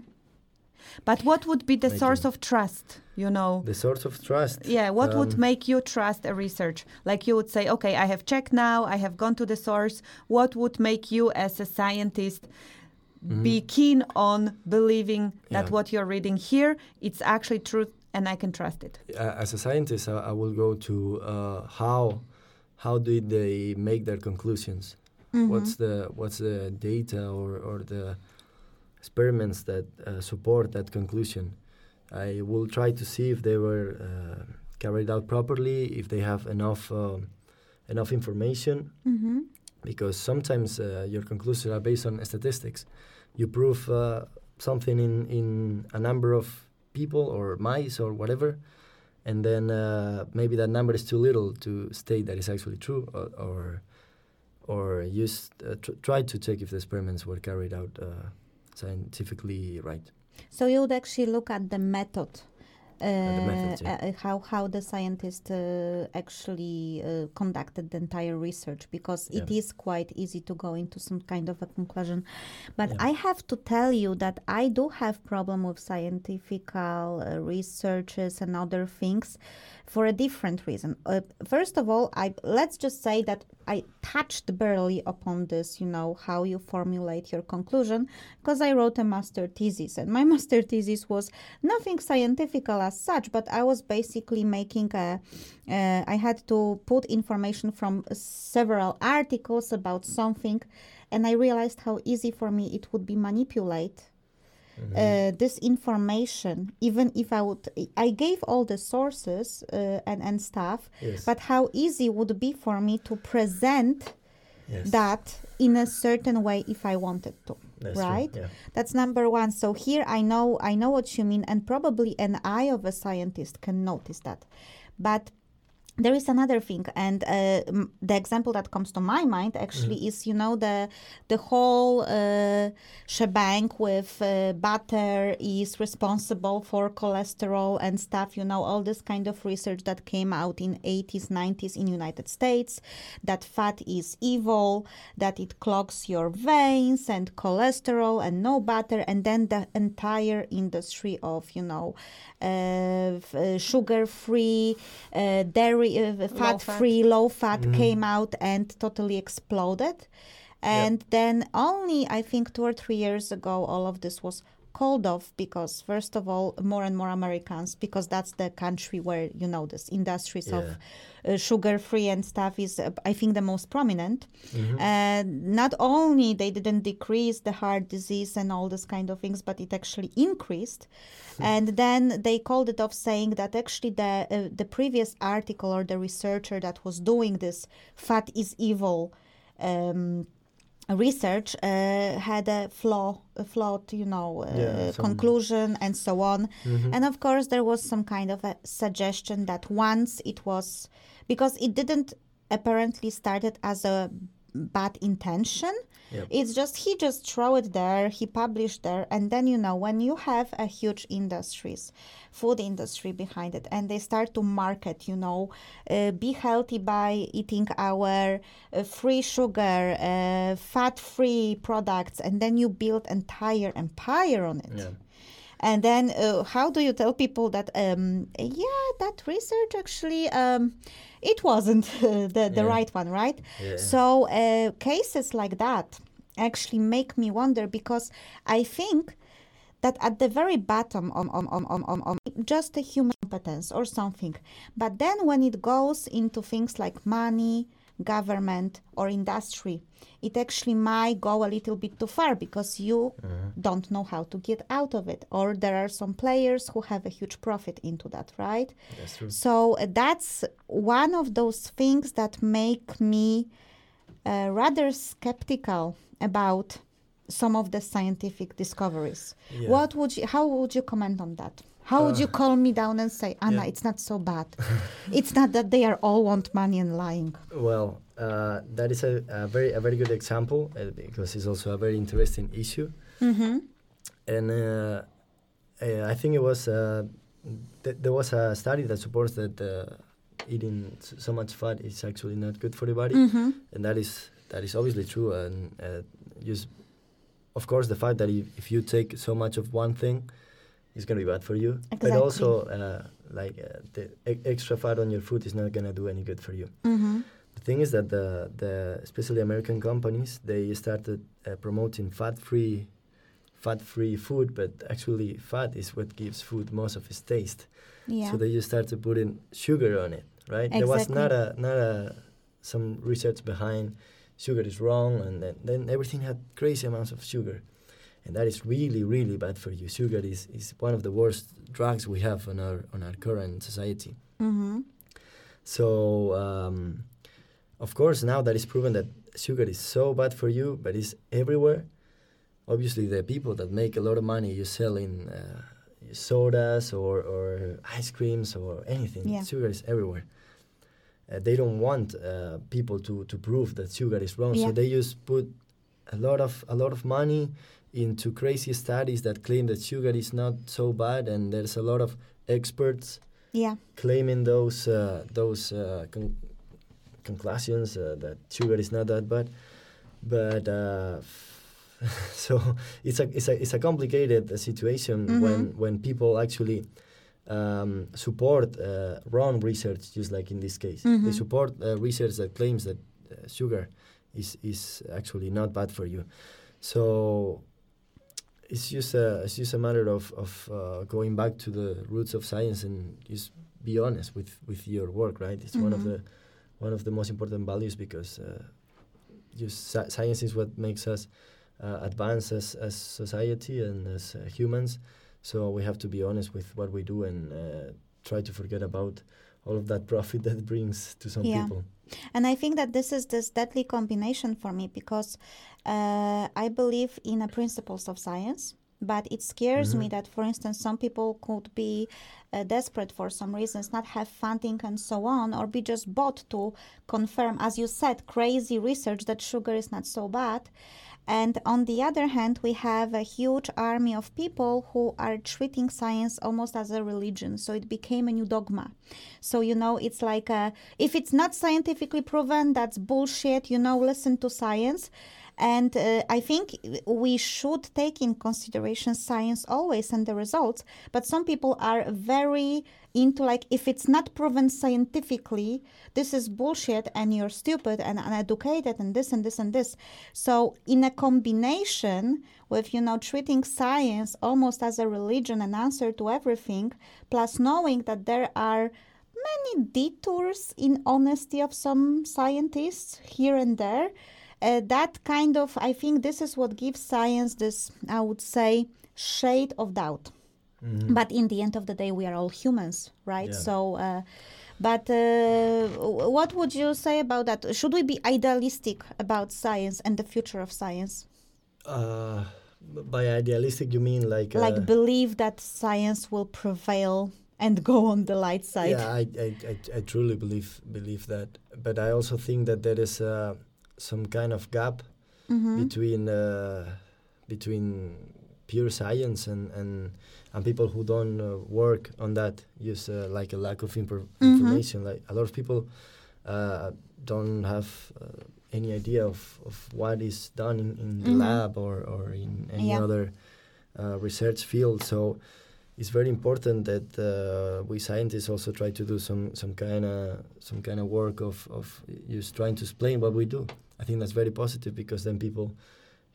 Speaker 2: But what would be the
Speaker 4: Making-
Speaker 2: source of trust? You know,
Speaker 4: the source of trust.
Speaker 2: yeah. What would
Speaker 4: um,
Speaker 2: make you trust a research? Like you would say, okay, I have checked now. I have gone to the source. What would make you, as a scientist, be keen on believing that
Speaker 4: Mm-hmm. Yeah.
Speaker 2: what you're reading here it's actually truth and I can trust it?
Speaker 4: uh, as a scientist, I, I will go to uh, how how did they make their conclusions?
Speaker 3: Mm-hmm.
Speaker 4: What's the what's the data or, or the experiments that uh, support that conclusion? I will try to see if they were uh, carried out properly, if they have enough um, enough information,
Speaker 3: Mm-hmm.
Speaker 4: because sometimes uh, your conclusions are based on statistics. You prove uh, something in, in a number of people or mice or whatever, and then uh, maybe that number is too little to state that it's actually true, or or, or just uh, tr- try to check if the experiments were carried out uh, scientifically right.
Speaker 3: So you would actually look at the method. Uh,
Speaker 4: the methods, yeah.
Speaker 3: uh, how how the scientist uh, actually uh, conducted the entire research because it
Speaker 4: Yeah.
Speaker 3: is quite easy to go into some kind of a conclusion but
Speaker 4: Yeah.
Speaker 3: i have to tell you that i do have problem with scientific uh, researches and other things for a different reason uh, first of all i let's just say that i touched barely upon this you know how you formulate your conclusion because I wrote a master thesis, and my (laughs) master thesis was nothing scientific as such, but I was basically making a. Uh, I had to put information from several articles about something, and I realized how easy for me it would be manipulate. Uh, this information, even if I would, I gave all the sources uh, and and stuff,
Speaker 4: Yes.
Speaker 3: but how easy would it be for me to present
Speaker 4: yes.
Speaker 3: that in a certain way if I wanted to
Speaker 4: That's
Speaker 3: right?
Speaker 4: Yeah.
Speaker 3: that's number one so here i know i know what you mean and probably an eye of a scientist can notice that but there is another thing and uh, the example that comes to my mind actually
Speaker 4: Mm-hmm.
Speaker 3: is you know the the whole uh, shebang with uh, butter is responsible for cholesterol and stuff you know all this kind of research that came out in 80s 90s in united states that fat is evil that it clogs your veins and cholesterol and no butter and then the entire industry of you know uh, uh, sugar free uh, dairy uh, fat free low fat came out and totally exploded. And then only i think two or three years ago all of this was called off because first of all more and more americans because that's the country where you know this industries of uh, sugar free and stuff is uh, i think the most prominent. And not only they didn't decrease the heart disease and all this kind of things but it actually increased. And then they called it off saying that actually the uh, the previous article or the researcher that was doing this fat is evil um, research uh, had a flaw, a flawed, you know, uh,
Speaker 4: Yeah,
Speaker 3: conclusion and so on.
Speaker 4: Mm-hmm.
Speaker 3: And of course, there was some kind of a suggestion that once it was, because it didn't apparently started as a bad intention.
Speaker 4: Yep.
Speaker 3: It's just he just throw it there, he published there, and then you know when you have a huge industries, food industry behind it, and they start to market, you know, uh, be healthy by eating our uh, free sugar, uh, fat-free products, and then you build entire empire on it.
Speaker 4: Yeah.
Speaker 3: And then, uh, how do you tell people that, um, yeah, that research actually, um, it wasn't uh, (laughs) the, the
Speaker 4: Yeah.
Speaker 3: right one, right?
Speaker 4: Yeah.
Speaker 3: So, uh, cases like that actually make me wonder because I think that at the very bottom on, on, on, on, on, on just a human competence or something. But then when it goes into things like money, government or industry, it actually might go a little bit too far because you don't know how to get out of it. Or there are some players who have a huge profit into that, right?
Speaker 4: That's true.
Speaker 3: So uh, that's one of those things that make me uh, rather skeptical about some of the scientific discoveries.
Speaker 4: Yeah.
Speaker 3: What would you, how would you comment on that? How would you calm me down and say, Anna,
Speaker 4: yeah.
Speaker 3: it's not so bad. (laughs) it's not that they are all want money and lying.
Speaker 4: Well, uh, that is a, a very a very good example uh, because it's also a very interesting issue.
Speaker 3: Mm-hmm.
Speaker 4: And uh, uh, I think it was uh, th- there was a study that supports that uh, eating so much fat is actually not good for the body,
Speaker 3: Mm-hmm.
Speaker 4: and that is that is obviously true. And uh, just of course the fact that if, if you take so much of one thing, it's gonna be bad for you. But also uh, like uh, the e- extra fat on your food is not gonna do any good for you.
Speaker 3: Mm-hmm.
Speaker 4: The thing is that the, the especially American companies they started uh, promoting fat-free fat-free food, but actually fat is what gives food most of its taste.
Speaker 3: Yeah.
Speaker 4: So they just started putting sugar on it, right? There was not a not a some research behind sugar is wrong, and then, then everything had crazy amounts of sugar, and that is really really bad for you. Sugar is, is one of the worst drugs we have on our on our current society.
Speaker 3: mm-hmm.
Speaker 4: So, um, of course, now that it's proven that sugar is so bad for you, but it's everywhere. Obviously, the people that make a lot of money, you selling uh, sodas or, or ice creams or anything.
Speaker 3: Yeah.
Speaker 4: Sugar is everywhere. Uh, they don't want uh, people to, to prove that sugar is wrong,
Speaker 3: Yeah.
Speaker 4: so they just put a lot of a lot of money into crazy studies that claim that sugar is not so bad, and there's a lot of experts
Speaker 3: Yeah.
Speaker 4: claiming those uh, those uh, con- conclusions uh, that sugar is not that bad, but uh, (laughs) so it's a it's a it's a complicated uh, situation
Speaker 3: Mhm.
Speaker 4: when when people actually um, support uh, wrong research, just like in this case, they
Speaker 3: Mhm.
Speaker 4: support uh, research that claims that uh, sugar is is actually not bad for you. So it's just a it's just a matter of of uh, going back to the roots of science and just be honest with with your work, right? It's one of
Speaker 3: Mhm.
Speaker 4: the one of the most important values because uh, just sci- science is what makes us uh, advance as as society and as uh, humans. So we have to be honest with what we do and uh, try to forget about all of that (laughs) profit that it brings to some
Speaker 3: Yeah.
Speaker 4: people.
Speaker 3: And I think that this is this deadly combination for me because uh, I believe in the principles of science. But it scares me
Speaker 4: Mhm.
Speaker 3: that, for instance, some people could be uh, desperate for some reasons, not have funding and so on, or be just bought to confirm, as you said, crazy research that sugar is not so bad. And on the other hand, we have a huge army of people who are treating science almost as a religion. So it became a new dogma. So, you know, it's like a, if it's not scientifically proven, that's bullshit, you know, listen to science. And uh, I think we should take in consideration science always and the results. But some people are very into like, if it's not proven scientifically, this is bullshit and you're stupid and uneducated and this and this and this. So, in a combination with, you know, treating science almost as a religion and answer to everything, plus knowing that there are many detours in honesty of some scientists here and there. Uh, that kind of, I think this is what gives science this, I would say, shade of doubt.
Speaker 4: Mhm.
Speaker 3: But in the end of the day, we are all humans, right?
Speaker 4: Yeah.
Speaker 3: So, uh, but uh, what would you say about that? Should we be idealistic about science and the future of science?
Speaker 4: Uh, by idealistic, you mean like uh,
Speaker 3: like believe that science will prevail and go on the light side?
Speaker 4: Yeah, I, I, I, I truly believe believe that, but I also think that there is uh, some kind of gap
Speaker 3: Mhm.
Speaker 4: between uh, between pure science and, and and people who don't uh, work on that. Use uh, like a lack of infor-
Speaker 3: Mhm.
Speaker 4: information. Like a lot of people uh, don't have uh, any idea of, of what is done in, in the
Speaker 3: Mhm.
Speaker 4: lab or, or in any
Speaker 3: Yeah.
Speaker 4: other uh, research field. So it's very important that uh, we scientists also try to do some some kind of some kind of work of of just trying to explain what we do. I think that's very positive because then people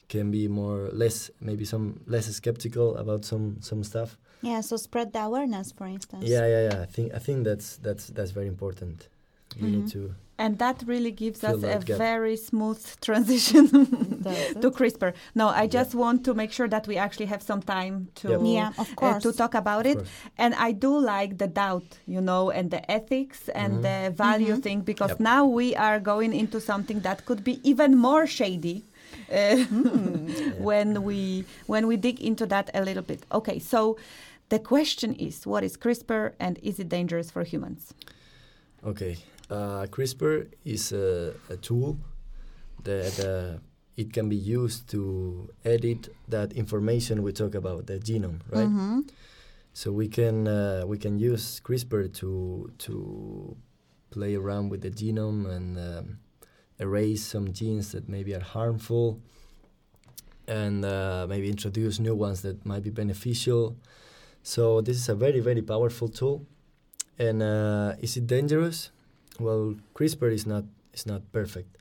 Speaker 4: can be more less maybe some less skeptical about some some stuff.
Speaker 3: Yeah, so spread the awareness, for instance.
Speaker 4: Yeah, yeah, yeah. I think I think that's that's that's very important. You need mm-hmm. to.
Speaker 2: And that really gives us a
Speaker 4: gap.
Speaker 2: very smooth (laughs) transition
Speaker 3: Does
Speaker 2: to? CRISPR. No, I just want to make sure that we actually have some time to
Speaker 4: Yep.
Speaker 3: Yeah, of
Speaker 2: uh,
Speaker 3: course.
Speaker 2: to talk about
Speaker 4: Of
Speaker 2: it.
Speaker 4: course.
Speaker 2: And I do like the doubt, you know, and the ethics and
Speaker 4: Mhm.
Speaker 2: the value thing because
Speaker 4: Yep.
Speaker 2: now we are going into something that could be even more shady. Uh, (laughs) when we when we dig into that a little bit. Okay, so the question is, what is CRISPR and is it dangerous for humans?
Speaker 4: Okay. Uh, CRISPR is a, a tool that uh, it can be used to edit that information we talk about, the genome, right?
Speaker 3: Mhm.
Speaker 4: So we can uh, we can use CRISPR to to play around with the genome and um, erase some genes that maybe are harmful, and uh, maybe introduce new ones that might be beneficial. So this is a very very powerful tool. And uh, is it dangerous? Well, CRISPR is not is not perfect.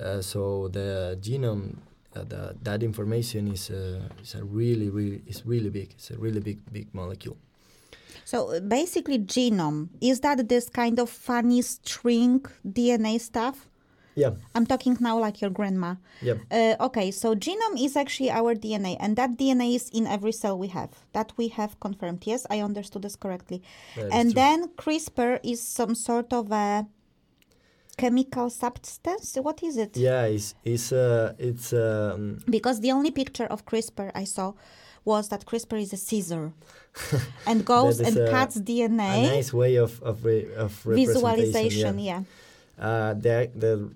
Speaker 4: Uh, so the genome, uh, the, that information is a, is a really really is really big. It's a really big big molecule.
Speaker 3: So uh, basically, genome is that this kind of funny string DNA stuff?
Speaker 4: Yeah,
Speaker 3: I'm talking now like your grandma.
Speaker 4: yeah,
Speaker 3: Uh, okay, so genome is actually our DNA, and that DNA is in every cell we have. That we have confirmed. Yes, I understood this correctly.
Speaker 4: that
Speaker 3: and then CRISPR is some sort of a chemical substance. What is it?
Speaker 4: yeah, it's it's uh, it's um,
Speaker 3: Because the only picture of CRISPR I saw was that CRISPR is a scissor (laughs) and goes and
Speaker 4: a-
Speaker 3: cuts
Speaker 4: a
Speaker 3: DNA.
Speaker 4: nice way of of, re- of.
Speaker 3: Visualization,
Speaker 4: Yeah.
Speaker 3: yeah.
Speaker 4: Uh, the the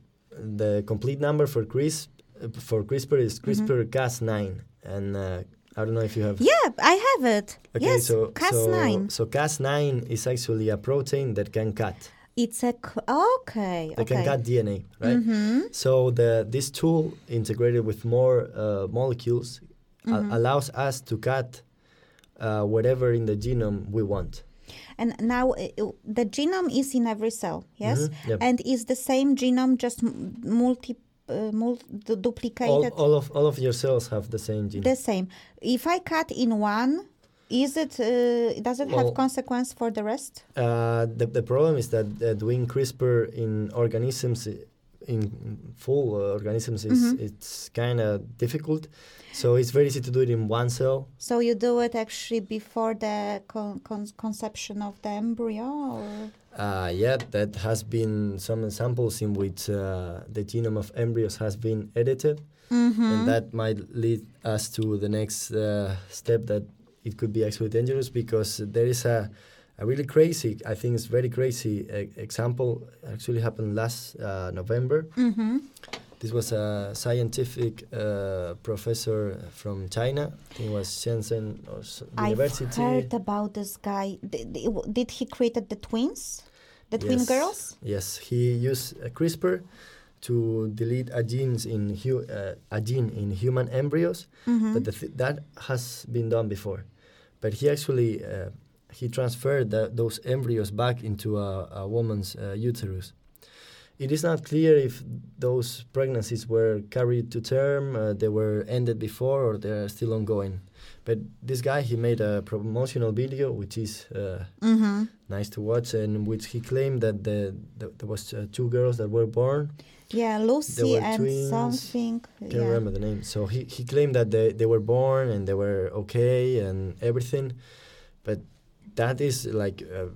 Speaker 4: the complete number for CRISP for CRISPR is CRISPR Cas9, and uh, I don't know if you have.
Speaker 3: Yeah, I have it.
Speaker 4: Okay,
Speaker 3: yes,
Speaker 4: so
Speaker 3: Cas9.
Speaker 4: So, so Cas9 is actually a protein that can cut.
Speaker 3: It's a c- okay.
Speaker 4: That
Speaker 3: okay.
Speaker 4: can cut DNA, right?
Speaker 3: Mhm.
Speaker 4: So the this tool integrated with more uh, molecules
Speaker 3: Mm-hmm.
Speaker 4: allows us to cut uh, whatever in the genome we want.
Speaker 3: And now uh, uh, the genome is in every cell, yes,
Speaker 4: Mhm, yep.
Speaker 3: and is the same genome just m- multi, uh, mul- du-
Speaker 4: All,
Speaker 3: duplicated.
Speaker 4: all of all of your cells have the same genome.
Speaker 3: the same. If I cut in one, is it uh, does it have consequence for the rest?
Speaker 4: Uh, the, the problem is that uh, doing CRISPR in organisms, in full uh, organisms, is
Speaker 3: Mhm.
Speaker 4: it's kind of difficult. So it's very easy to do it in one cell.
Speaker 3: So you do it actually before the con- con- conception of the embryo, or
Speaker 4: Uh, yeah, that has been some examples in which uh, the genome of embryos has been edited,
Speaker 3: Mm-hmm.
Speaker 4: and that might lead us to the next uh, step that it could be actually dangerous because there is a, a really crazy, I think it's very crazy e- example. Actually happened last uh, November.
Speaker 3: mm-hmm.
Speaker 4: This was a scientific uh, professor from China. It was Shenzhen s-
Speaker 3: I've
Speaker 4: University.
Speaker 3: heard about this guy. Did, did he created the twins, the twin
Speaker 4: Yes.
Speaker 3: girls?
Speaker 4: Yes, he used CRISPR to delete a genes in hu- uh, a gene in human embryos.
Speaker 3: Mm-hmm.
Speaker 4: But the th- that has been done before. But he actually uh, he transferred tha- those embryos back into a, a woman's uh, uterus. It is not clear if those pregnancies were carried to term, uh, they were ended before, or they are still ongoing. But this guy, he made a promotional video, which is uh,
Speaker 3: Mm-hmm.
Speaker 4: nice to watch, and which he claimed that the, the there was uh, two girls that were born.
Speaker 3: Yeah, Lucy and
Speaker 4: twins.
Speaker 3: something.
Speaker 4: Can't
Speaker 3: yeah.
Speaker 4: remember the name. So he, he claimed that they, they were born and they were okay and everything, but that is like a,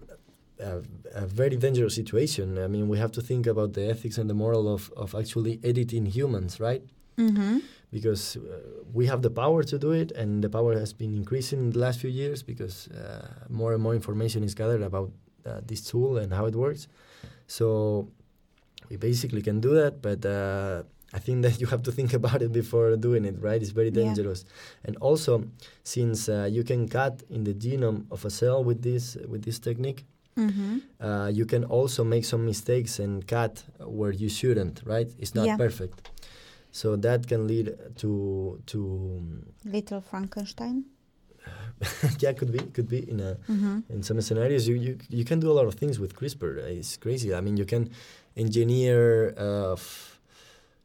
Speaker 4: a, a very dangerous situation. I mean, we have to think about the ethics and the moral of, of actually editing humans, right?
Speaker 3: Mm-hmm.
Speaker 4: Because uh, we have the power to do it, and the power has been increasing in the last few years because uh, more and more information is gathered about uh, this tool and how it works. So we basically can do that, but uh, I think that you have to think (laughs) about it before doing it, right? It's very
Speaker 3: Yeah.
Speaker 4: dangerous. And also, since uh, you can cut in the genome of a cell with this with this technique,
Speaker 3: Mm-hmm.
Speaker 4: uh, you can also make some mistakes and cut where you shouldn't, right? It's not
Speaker 3: Yeah.
Speaker 4: perfect. So that can lead to to
Speaker 3: Little Frankenstein. (laughs)
Speaker 4: yeah, could be could be in a
Speaker 3: Mm-hmm.
Speaker 4: in some scenarios you, you you can do a lot of things with CRISPR. It's crazy. I mean, you can engineer uh, f-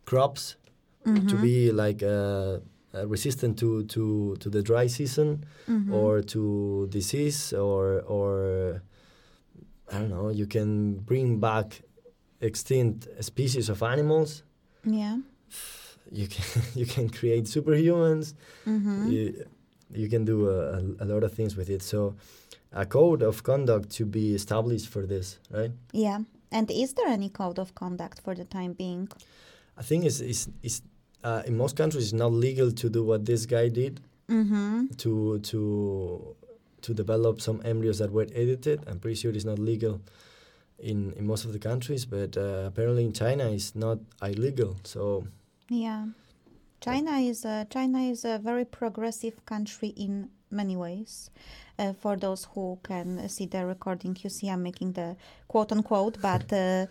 Speaker 4: crops
Speaker 3: Mm-hmm.
Speaker 4: to be like uh, uh, resistant to, to, to the dry season
Speaker 3: Mm-hmm.
Speaker 4: or to disease or or I don't know. You can bring back extinct species of animals.
Speaker 3: Yeah.
Speaker 4: You can (laughs) you can create superhumans.
Speaker 3: Mm-hmm.
Speaker 4: You, you can do a, a, lot of things with it. So, a code of conduct to be established for this, right?
Speaker 3: Yeah. And is there any code of conduct for the time being?
Speaker 4: I think it's, it's, it's uh, in most countries it's not legal to do what this guy did
Speaker 3: Mm-hmm.
Speaker 4: to to to develop some embryos that were edited. I'm pretty sure it's not legal in in most of the countries, but uh, apparently in China it's not illegal. So
Speaker 3: Yeah. China is a, China is a very progressive country in many ways. Uh, for those who can see the recording, you see I'm making the quote unquote, but uh,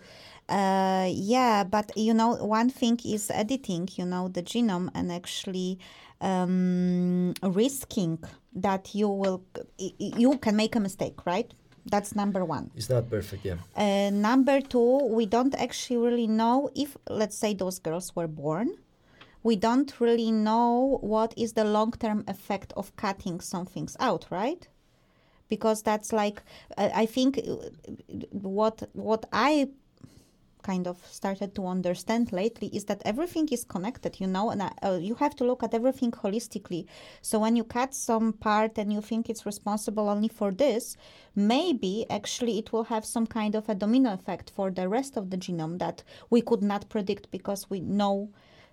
Speaker 3: uh, yeah, but you know, one thing is editing, you know, the genome and actually um, risking that you will, you can make a mistake, right? That's number one.
Speaker 4: it's not perfect. Yeah.
Speaker 3: Uh, number two, we don't actually really know if, let's say, those girls were born. We don't really know what is the long term effect of cutting some things out, right? Because that's like, I think uh, what what I kind of started to understand lately is that everything is connected, you know, and uh, you have to look at everything holistically. So when you cut some part and you think it's responsible only for this, maybe actually it will have some kind of a domino effect for the rest of the genome that we could not predict because we know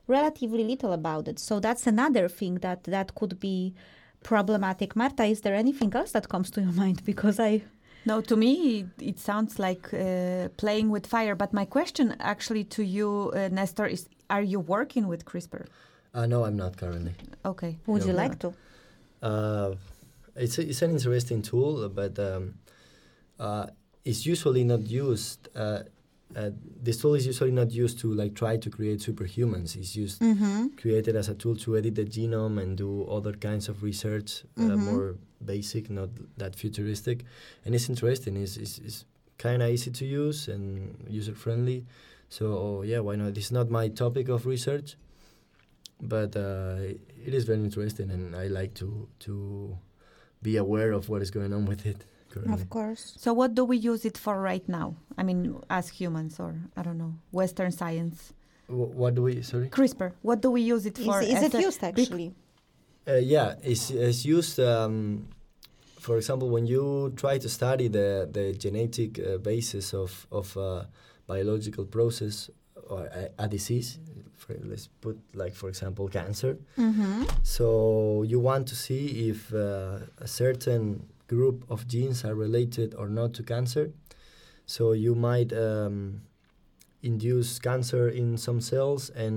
Speaker 3: relatively little about it. So that's another thing that that could be problematic. Marta, is there anything else that comes to your mind? (laughs) Because I
Speaker 2: No, to me, it, it sounds like uh, playing with fire. But my question actually to you, uh, Nestor, is are you working with CRISPR?
Speaker 4: Uh, no, I'm not currently.
Speaker 2: Okay.
Speaker 3: would you
Speaker 4: Yeah.
Speaker 3: like to?
Speaker 4: Uh, it's a, it's an interesting tool, but um, uh, it's usually not used. Uh, this tool is usually not used to like try to create superhumans. It's used
Speaker 3: Mm-hmm.
Speaker 4: created as a tool to edit the genome and do other kinds of research, uh,
Speaker 3: Mhm.
Speaker 4: more basic, not that futuristic. And it's interesting. It's, it's, it's kind of easy to use and user friendly. So yeah, why not? It's not my topic of research, but uh, it is very interesting, and I like to to be aware of what is going on with it. Currently.
Speaker 3: Of course.
Speaker 2: So, what do we use it for right now? I mean, as humans, or I don't know, Western science,
Speaker 4: Wh- what do we? Sorry.
Speaker 2: CRISPR. What do we use it for?
Speaker 3: is
Speaker 2: as
Speaker 3: it used actually?
Speaker 4: Uh, yeah, it's, it's used. Um, for example, when you try to study the the genetic uh, basis of of a biological process or a, a disease, for, let's put like for example cancer.
Speaker 3: Mm-hmm.
Speaker 4: So you want to see if uh, a certain group of genes are related or not to cancer. So you might um, induce cancer in some cells and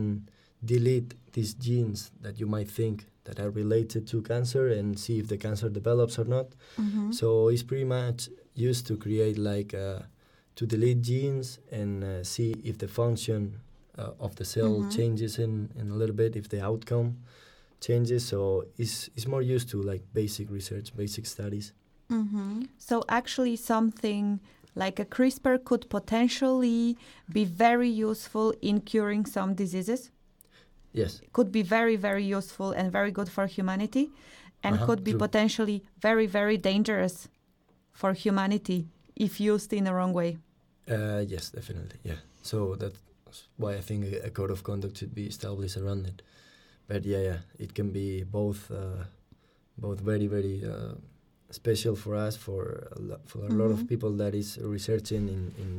Speaker 4: delete these genes that you might think that are related to cancer and see if the cancer develops or not.
Speaker 3: Mm-hmm.
Speaker 4: So it's pretty much used to create like uh, to delete genes and uh, see if the function uh, of the cell
Speaker 3: Mhm.
Speaker 4: changes in, in a little bit, if the outcome changes. So it's, it's more used to like basic research, basic studies.
Speaker 3: Mm-hmm.
Speaker 2: So, actually, something like a CRISPR could potentially be very useful in curing some diseases.
Speaker 4: Yes.
Speaker 2: Could be very, very useful and very good for humanity, and
Speaker 4: Uh-huh,
Speaker 2: could be
Speaker 4: true.
Speaker 2: potentially very, very dangerous for humanity if used in the wrong way.
Speaker 4: Uh, yes, definitely. Yeah. So that's why I think a, a code of conduct should be established around it. But yeah, yeah, it can be both, uh, both very, very uh, special for us, for a lo- for a lot of
Speaker 3: Mhm.
Speaker 4: people that is researching in in,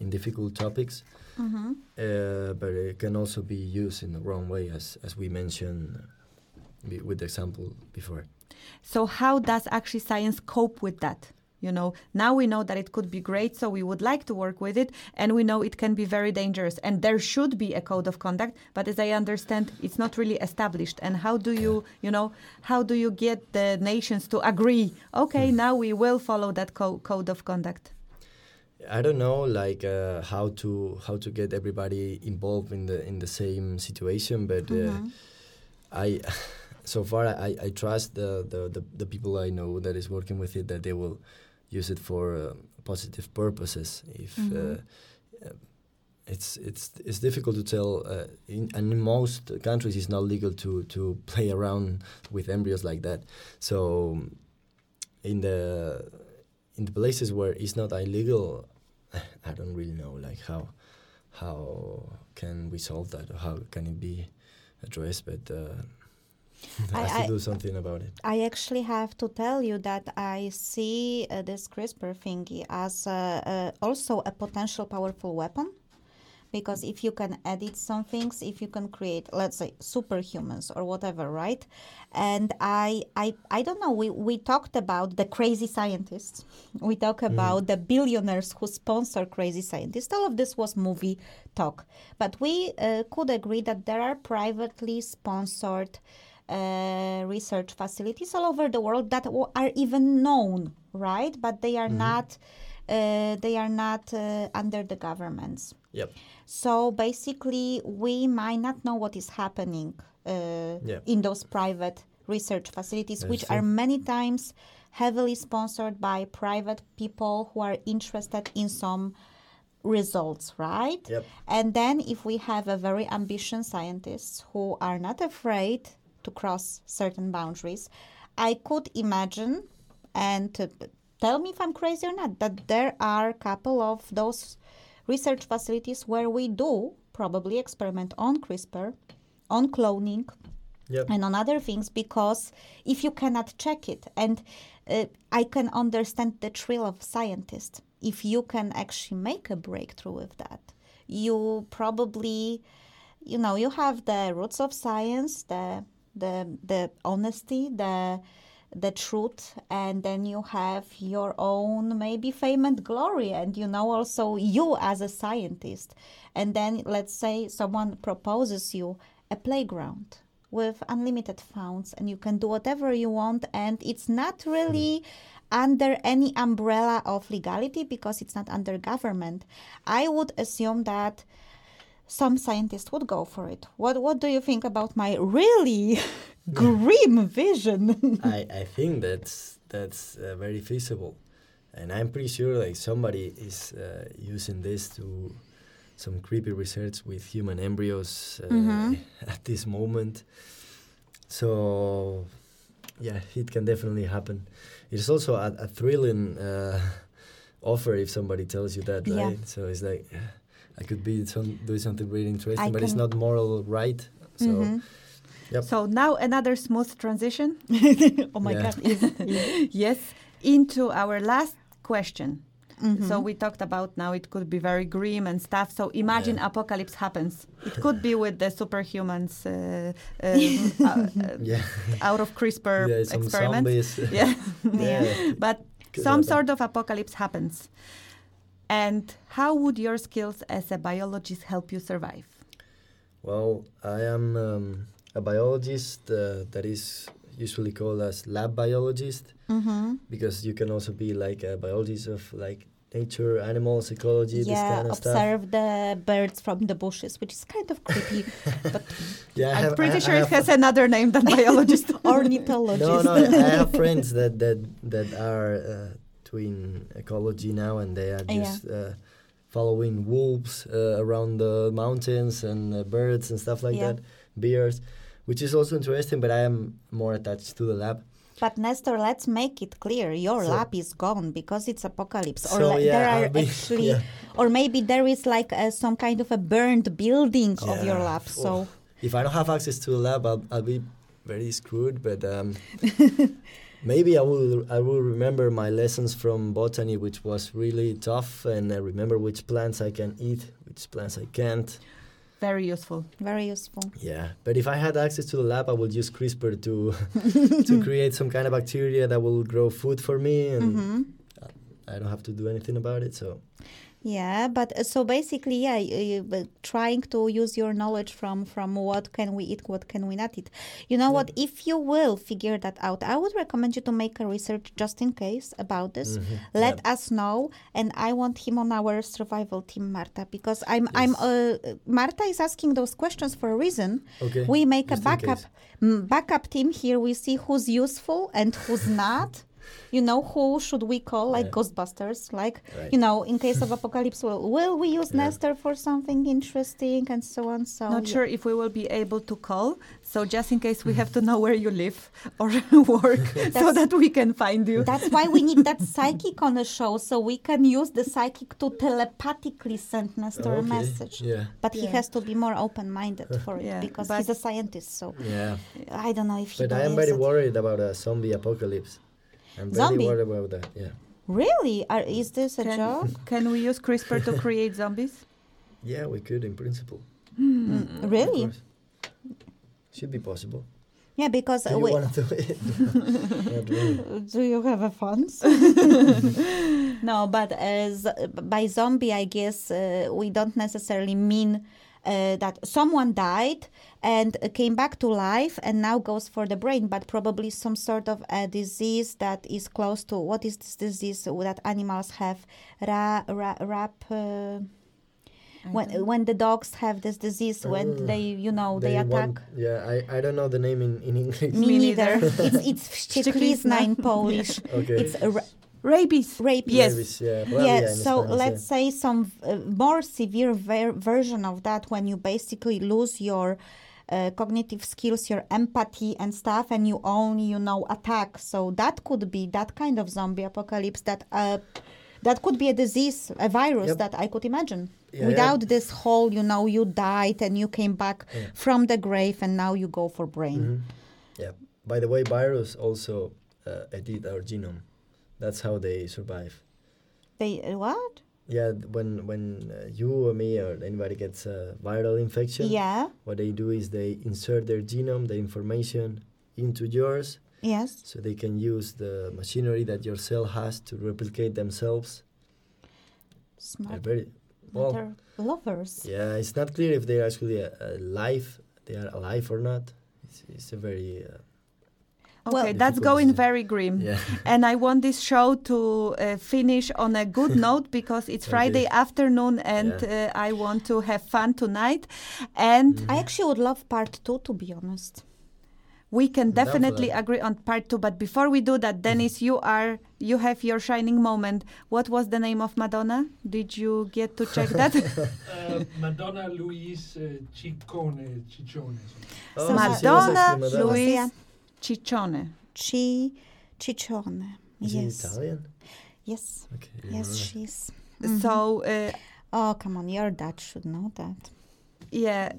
Speaker 4: in difficult topics.
Speaker 3: Mm-hmm.
Speaker 4: Uh, but it can also be used in the wrong way, as as we mentioned uh, with the example before.
Speaker 2: So, how does actually science cope with that? You know, now we know that it could be great, so we would like to work with it, and we know it can be very dangerous, and there should be a code of conduct. But as I understand, it's not really established. And how do you, you know, how do you get the nations to agree? Okay, now we will follow that co- code of conduct.
Speaker 4: I don't know, like uh, how to how to get everybody involved in the in the same situation, but. Uh,
Speaker 3: Mm-hmm.
Speaker 4: I (laughs) so far I, I trust the, the, the, the people I know that is working with it that they will use it for uh, positive purposes. If
Speaker 3: Mhm.
Speaker 4: uh, uh, it's it's it's difficult to tell, uh, in, and in most countries it's not legal to to play around with embryos like that. So in the in the places where it's not illegal, (laughs) I don't really know like how how can we solve that or how can it be addressed, but.
Speaker 3: I-
Speaker 4: has to do something about it.
Speaker 3: I actually have to tell you that I see uh, this CRISPR thingy as uh, uh, also a potential powerful weapon. Because if you can edit some things, if you can create, let's say, superhumans or whatever, right? And I, I, I don't know. We we talked about the crazy scientists. We talk about the billionaires who sponsor crazy scientists. All of this was movie talk, but we uh, could agree that there are privately sponsored uh, research facilities all over the world that w- are even known, right? But they are not uh, they are not uh, under the governments.
Speaker 4: Yep.
Speaker 3: So basically, we might not know what is happening uh, in those private research facilities, which are many times heavily sponsored by private people who are interested in some results, right?
Speaker 4: Yep.
Speaker 3: And then if we have a very ambitious scientists who are not afraid to cross certain boundaries, I could imagine and uh, tell me if I'm crazy or not that there are a couple of those research facilities where we do probably experiment on CRISPR, on cloning,
Speaker 4: Yep.
Speaker 3: and on other things because if you cannot check it and uh, i can understand the thrill of scientists. if you can actually make a breakthrough with that you probably you know you have the roots of science the the the honesty the the truth and then you have your own maybe fame and glory and you know also you as a scientist. And then let's say someone proposes you a playground with unlimited funds and you can do whatever you want and it's not really under any umbrella of legality because it's not under government. I would assume that some scientists would go for it what what do you think about my really (laughs) grim vision (laughs)
Speaker 4: I, I think that's that's uh, very feasible, and I'm pretty sure like somebody is uh, using this to some creepy research with human embryos uh,
Speaker 3: Mhm. (laughs)
Speaker 4: at this moment. So yeah, it can definitely happen. It's also a, a thrilling uh, offer if somebody tells you that,
Speaker 3: Yeah.
Speaker 4: right? So it's like I could be some, doing something really interesting,
Speaker 3: I
Speaker 4: but it's not moral right. So
Speaker 3: Mhm.
Speaker 4: Yep.
Speaker 2: So now another smooth transition. (laughs)
Speaker 3: oh my
Speaker 4: Yeah.
Speaker 3: god is- (laughs)
Speaker 2: yes, into our last question.
Speaker 3: Mhm.
Speaker 2: So we talked about now it could be very grim and stuff. So imagine
Speaker 4: Yeah.
Speaker 2: apocalypse happens. It could be with the superhumans uh, uh, uh, (laughs) uh,
Speaker 4: yeah,
Speaker 2: out of CRISPR
Speaker 4: yeah,
Speaker 2: experiments.
Speaker 4: zombies.
Speaker 2: Yeah,
Speaker 4: yeah.
Speaker 2: but
Speaker 4: Could
Speaker 2: some
Speaker 4: happen.
Speaker 2: sort of apocalypse happens. And how would your skills as a biologist help you survive?
Speaker 4: Well, I am um, a biologist uh, that is usually called as lab biologist
Speaker 3: Mhm.
Speaker 4: because you can also be like a biologist of like nature, animals, ecology, this
Speaker 3: yeah
Speaker 4: kind of stuff.
Speaker 3: observe the birds from the bushes which is kind of creepy (laughs) but
Speaker 4: Yeah,
Speaker 2: I'm
Speaker 4: have-
Speaker 2: pretty
Speaker 4: I-
Speaker 2: sure
Speaker 4: I
Speaker 2: it has another name than (laughs) biologist.
Speaker 3: ornithologist
Speaker 4: No, no, I (laughs) have friends that that that are uh, doing ecology now, and they are
Speaker 3: Yeah.
Speaker 4: just uh, following wolves uh, around the mountains and uh, birds and stuff like
Speaker 3: Yeah.
Speaker 4: that, bears, which is also interesting. But I am more attached to the lab.
Speaker 3: But Nestor, let's make it clear: your
Speaker 4: So-
Speaker 3: lab is gone because it's apocalypse, or
Speaker 4: So, yeah,
Speaker 3: there are
Speaker 4: be- (laughs)
Speaker 3: actually,
Speaker 4: yeah.
Speaker 3: or maybe there is like uh, some kind of a burned building of your
Speaker 4: Yeah.
Speaker 3: lab.
Speaker 4: Oh.
Speaker 3: So
Speaker 4: if I don't have access to the lab, I'll, I'll be very screwed. But um, (laughs) maybe I will I will remember my lessons from botany, which was really tough, and I remember which plants I can eat, which plants I can't.
Speaker 2: Very useful.
Speaker 3: very useful.
Speaker 4: Yeah, but if I had access to the lab, I would use CRISPR to (laughs) to create some kind of bacteria that will grow food for me, and
Speaker 3: hmm
Speaker 4: I don't have to do anything about it. So
Speaker 3: Yeah, but uh, so basically, yeah, uh, trying to use your knowledge from from what can we eat, what can we not eat. You know what? If you will figure that out, I would recommend you to make a research just in case about this.
Speaker 4: mhm,
Speaker 3: Let
Speaker 4: yeah.
Speaker 3: us know, and I want him on our survival team, Marta, because I'm I'm
Speaker 4: Yes.
Speaker 3: uh, Marta is asking those questions for a reason.
Speaker 4: okay.
Speaker 3: We make a
Speaker 4: just in
Speaker 3: backup mm, backup team here. We see who's useful and who's (laughs) not. You know, who should we call, like
Speaker 4: Yeah.
Speaker 3: Ghostbusters? Like,
Speaker 4: Right.
Speaker 3: you know, in case of apocalypse, will, will we use
Speaker 4: Yeah.
Speaker 3: Nestor for something interesting and so on? So
Speaker 2: Not
Speaker 3: yeah.
Speaker 2: sure if we will be able to call. So just in case we mm-hmm. have to know where you live (laughs) or (laughs) work (laughs) so that we can find you.
Speaker 3: That's why we need that psychic on the show, so we can use the psychic to telepathically send Nestor a message.
Speaker 4: Yeah.
Speaker 3: But he has to be more open-minded for it
Speaker 2: Yeah,
Speaker 3: because
Speaker 2: but-
Speaker 3: he's a scientist. So
Speaker 4: Yeah.
Speaker 3: I don't know if he
Speaker 4: But I am very
Speaker 3: it.
Speaker 4: worried about a zombie apocalypse. I'm
Speaker 3: Zombie?
Speaker 4: very worried about that. Yeah.
Speaker 3: Really? Are, is this a
Speaker 2: Can,
Speaker 3: joke? (laughs)
Speaker 2: can we use CRISPR to create zombies?
Speaker 4: Yeah, we could in principle.
Speaker 3: Mm,
Speaker 4: Of
Speaker 3: really?
Speaker 4: Should be possible.
Speaker 3: Yeah, because
Speaker 4: Do you
Speaker 3: wait,
Speaker 4: want to do it? (laughs) Really.
Speaker 3: do you have a funds? (laughs) no, but as by zombie, I guess uh, we don't necessarily mean uh, that someone died and came back to life and now goes for the brain, but probably some sort of a disease that is close to what is this disease that animals have? Ra, ra, rap. Uh, when when the dogs have this disease, when
Speaker 4: Oh,
Speaker 3: they you know they, attack.
Speaker 4: want- yeah, I, I don't know the name in, in English.
Speaker 3: Me
Speaker 2: Me
Speaker 3: neither.
Speaker 2: neither. (laughs)
Speaker 3: it's it's wścieklizna in Polish. (laughs)
Speaker 4: Okay.
Speaker 3: It's a ra-
Speaker 2: Rabies.
Speaker 3: rape.
Speaker 2: Yes.
Speaker 4: Rabies, yeah, probably,
Speaker 3: Yeah,
Speaker 4: yeah,
Speaker 3: so
Speaker 4: Spanish,
Speaker 3: let's say some uh, more severe ver- version of that when you basically lose your uh, cognitive skills, your empathy and stuff, and you only, you know, attack. So that could be that kind of zombie apocalypse that uh, that could be a disease, a virus
Speaker 4: Yep.
Speaker 3: that I could imagine.
Speaker 4: Yeah, yeah.
Speaker 3: Without this whole, you know, you died and you came back
Speaker 4: Yeah.
Speaker 3: from the grave and now you go for brain.
Speaker 4: Mhm. Yeah. By the way, virus also uh, edit our genome. That's how they survive.
Speaker 3: They uh, what?
Speaker 4: Yeah, when when uh, you or me or anybody gets a viral infection,
Speaker 3: Yeah.
Speaker 4: what they do is they insert their genome, the information, into yours,
Speaker 3: Yes.
Speaker 4: so they can use the machinery that your cell has to replicate themselves. They're
Speaker 3: Smart.
Speaker 4: very well.
Speaker 3: They're lovers.
Speaker 4: Yeah, it's not clear if they're actually uh, alive. They are alive or not. It's, it's a very uh,
Speaker 3: Well-
Speaker 2: Okay, that's going very grim.
Speaker 4: yeah. (laughs)
Speaker 2: And I want this show to uh, finish on a good (laughs) note because it's
Speaker 4: Okay.
Speaker 2: Friday afternoon and
Speaker 4: Yeah.
Speaker 2: uh, I want to have fun tonight. And
Speaker 4: Mm.
Speaker 3: I actually would love part two, to be honest.
Speaker 2: we can
Speaker 4: I'm down for
Speaker 2: definitely
Speaker 4: that.
Speaker 2: agree on part two. But before we do that, Dennis, you are you have your shining moment. What was the name of Madonna? Did you get to check that? (laughs)
Speaker 5: Uh, Madonna Louise uh, Ciccone, Ciccione.
Speaker 4: Oh,
Speaker 3: So
Speaker 4: so she was
Speaker 2: Madonna,
Speaker 4: actually Madonna.
Speaker 2: Louise
Speaker 3: Yeah.
Speaker 2: Ciccione.
Speaker 3: Ci, Ciccione.
Speaker 4: Is
Speaker 3: yes.
Speaker 4: he Italian?
Speaker 3: Yes.
Speaker 4: Okay.
Speaker 3: Yes,
Speaker 4: alright.
Speaker 3: she's.
Speaker 2: So uh,
Speaker 3: Oh, come on. Your dad should know that.
Speaker 2: yeah,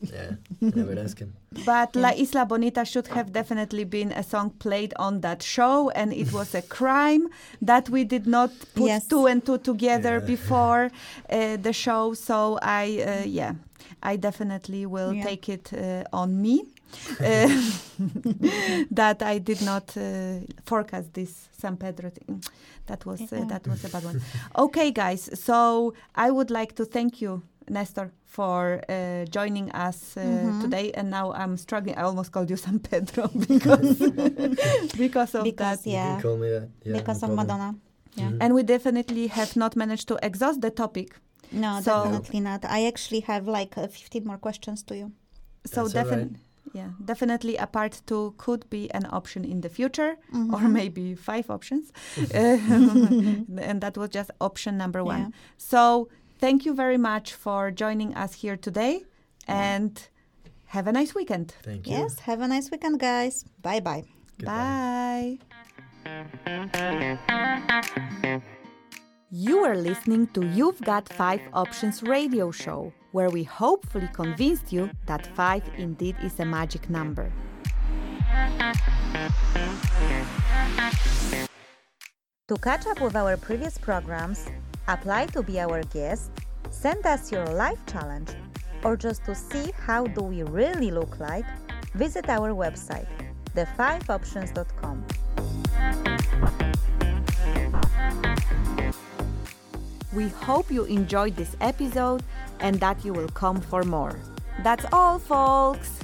Speaker 4: Yeah, never ask him. (laughs)
Speaker 2: But La Isla Bonita should have definitely been a song played on that show, and it was a crime that we did not put
Speaker 3: Yes.
Speaker 2: two and two together
Speaker 4: Yeah.
Speaker 2: before (laughs) uh, the show. So I, uh, yeah, I definitely will
Speaker 3: Yeah.
Speaker 2: take it uh, on me. Uh, (laughs) that I did not uh, forecast this San Pedro thing. That was uh, that was a bad one. Okay, guys. So I would like to thank you, Nestor, for uh, joining us uh,
Speaker 3: Mhm.
Speaker 2: today. And now I'm struggling. I almost called you San Pedro (laughs) because (laughs) because of
Speaker 3: Because,
Speaker 2: that.
Speaker 3: Yeah.
Speaker 4: can call me that. Yeah,
Speaker 3: because
Speaker 4: no
Speaker 3: of
Speaker 4: problem.
Speaker 3: Madonna. Yeah.
Speaker 4: Mhm.
Speaker 2: And we definitely have not managed to exhaust the topic.
Speaker 3: No,
Speaker 2: So-
Speaker 3: definitely not. I actually have like uh, 15 more questions to you.
Speaker 2: So
Speaker 4: That's
Speaker 2: definitely. Yeah, definitely a part two could be an option in the future,
Speaker 3: Mhm.
Speaker 2: or maybe five options. Uh, (laughs) (laughs) and that was just option number one.
Speaker 3: Yeah.
Speaker 2: So thank you very much for joining us here today and have a nice weekend.
Speaker 4: Thank you.
Speaker 3: Yes. Have a nice weekend, guys. Bye bye.
Speaker 2: Bye. You are listening to You've Got Five Options radio show, where we hopefully convinced you that five indeed is a magic number.
Speaker 1: To catch up with our previous programs, apply to be our guest, send us your life challenge, or just to see how do we really look like, visit our website, the5options.com.
Speaker 2: We hope you enjoyed this episode and that you will come for more. That's all, folks!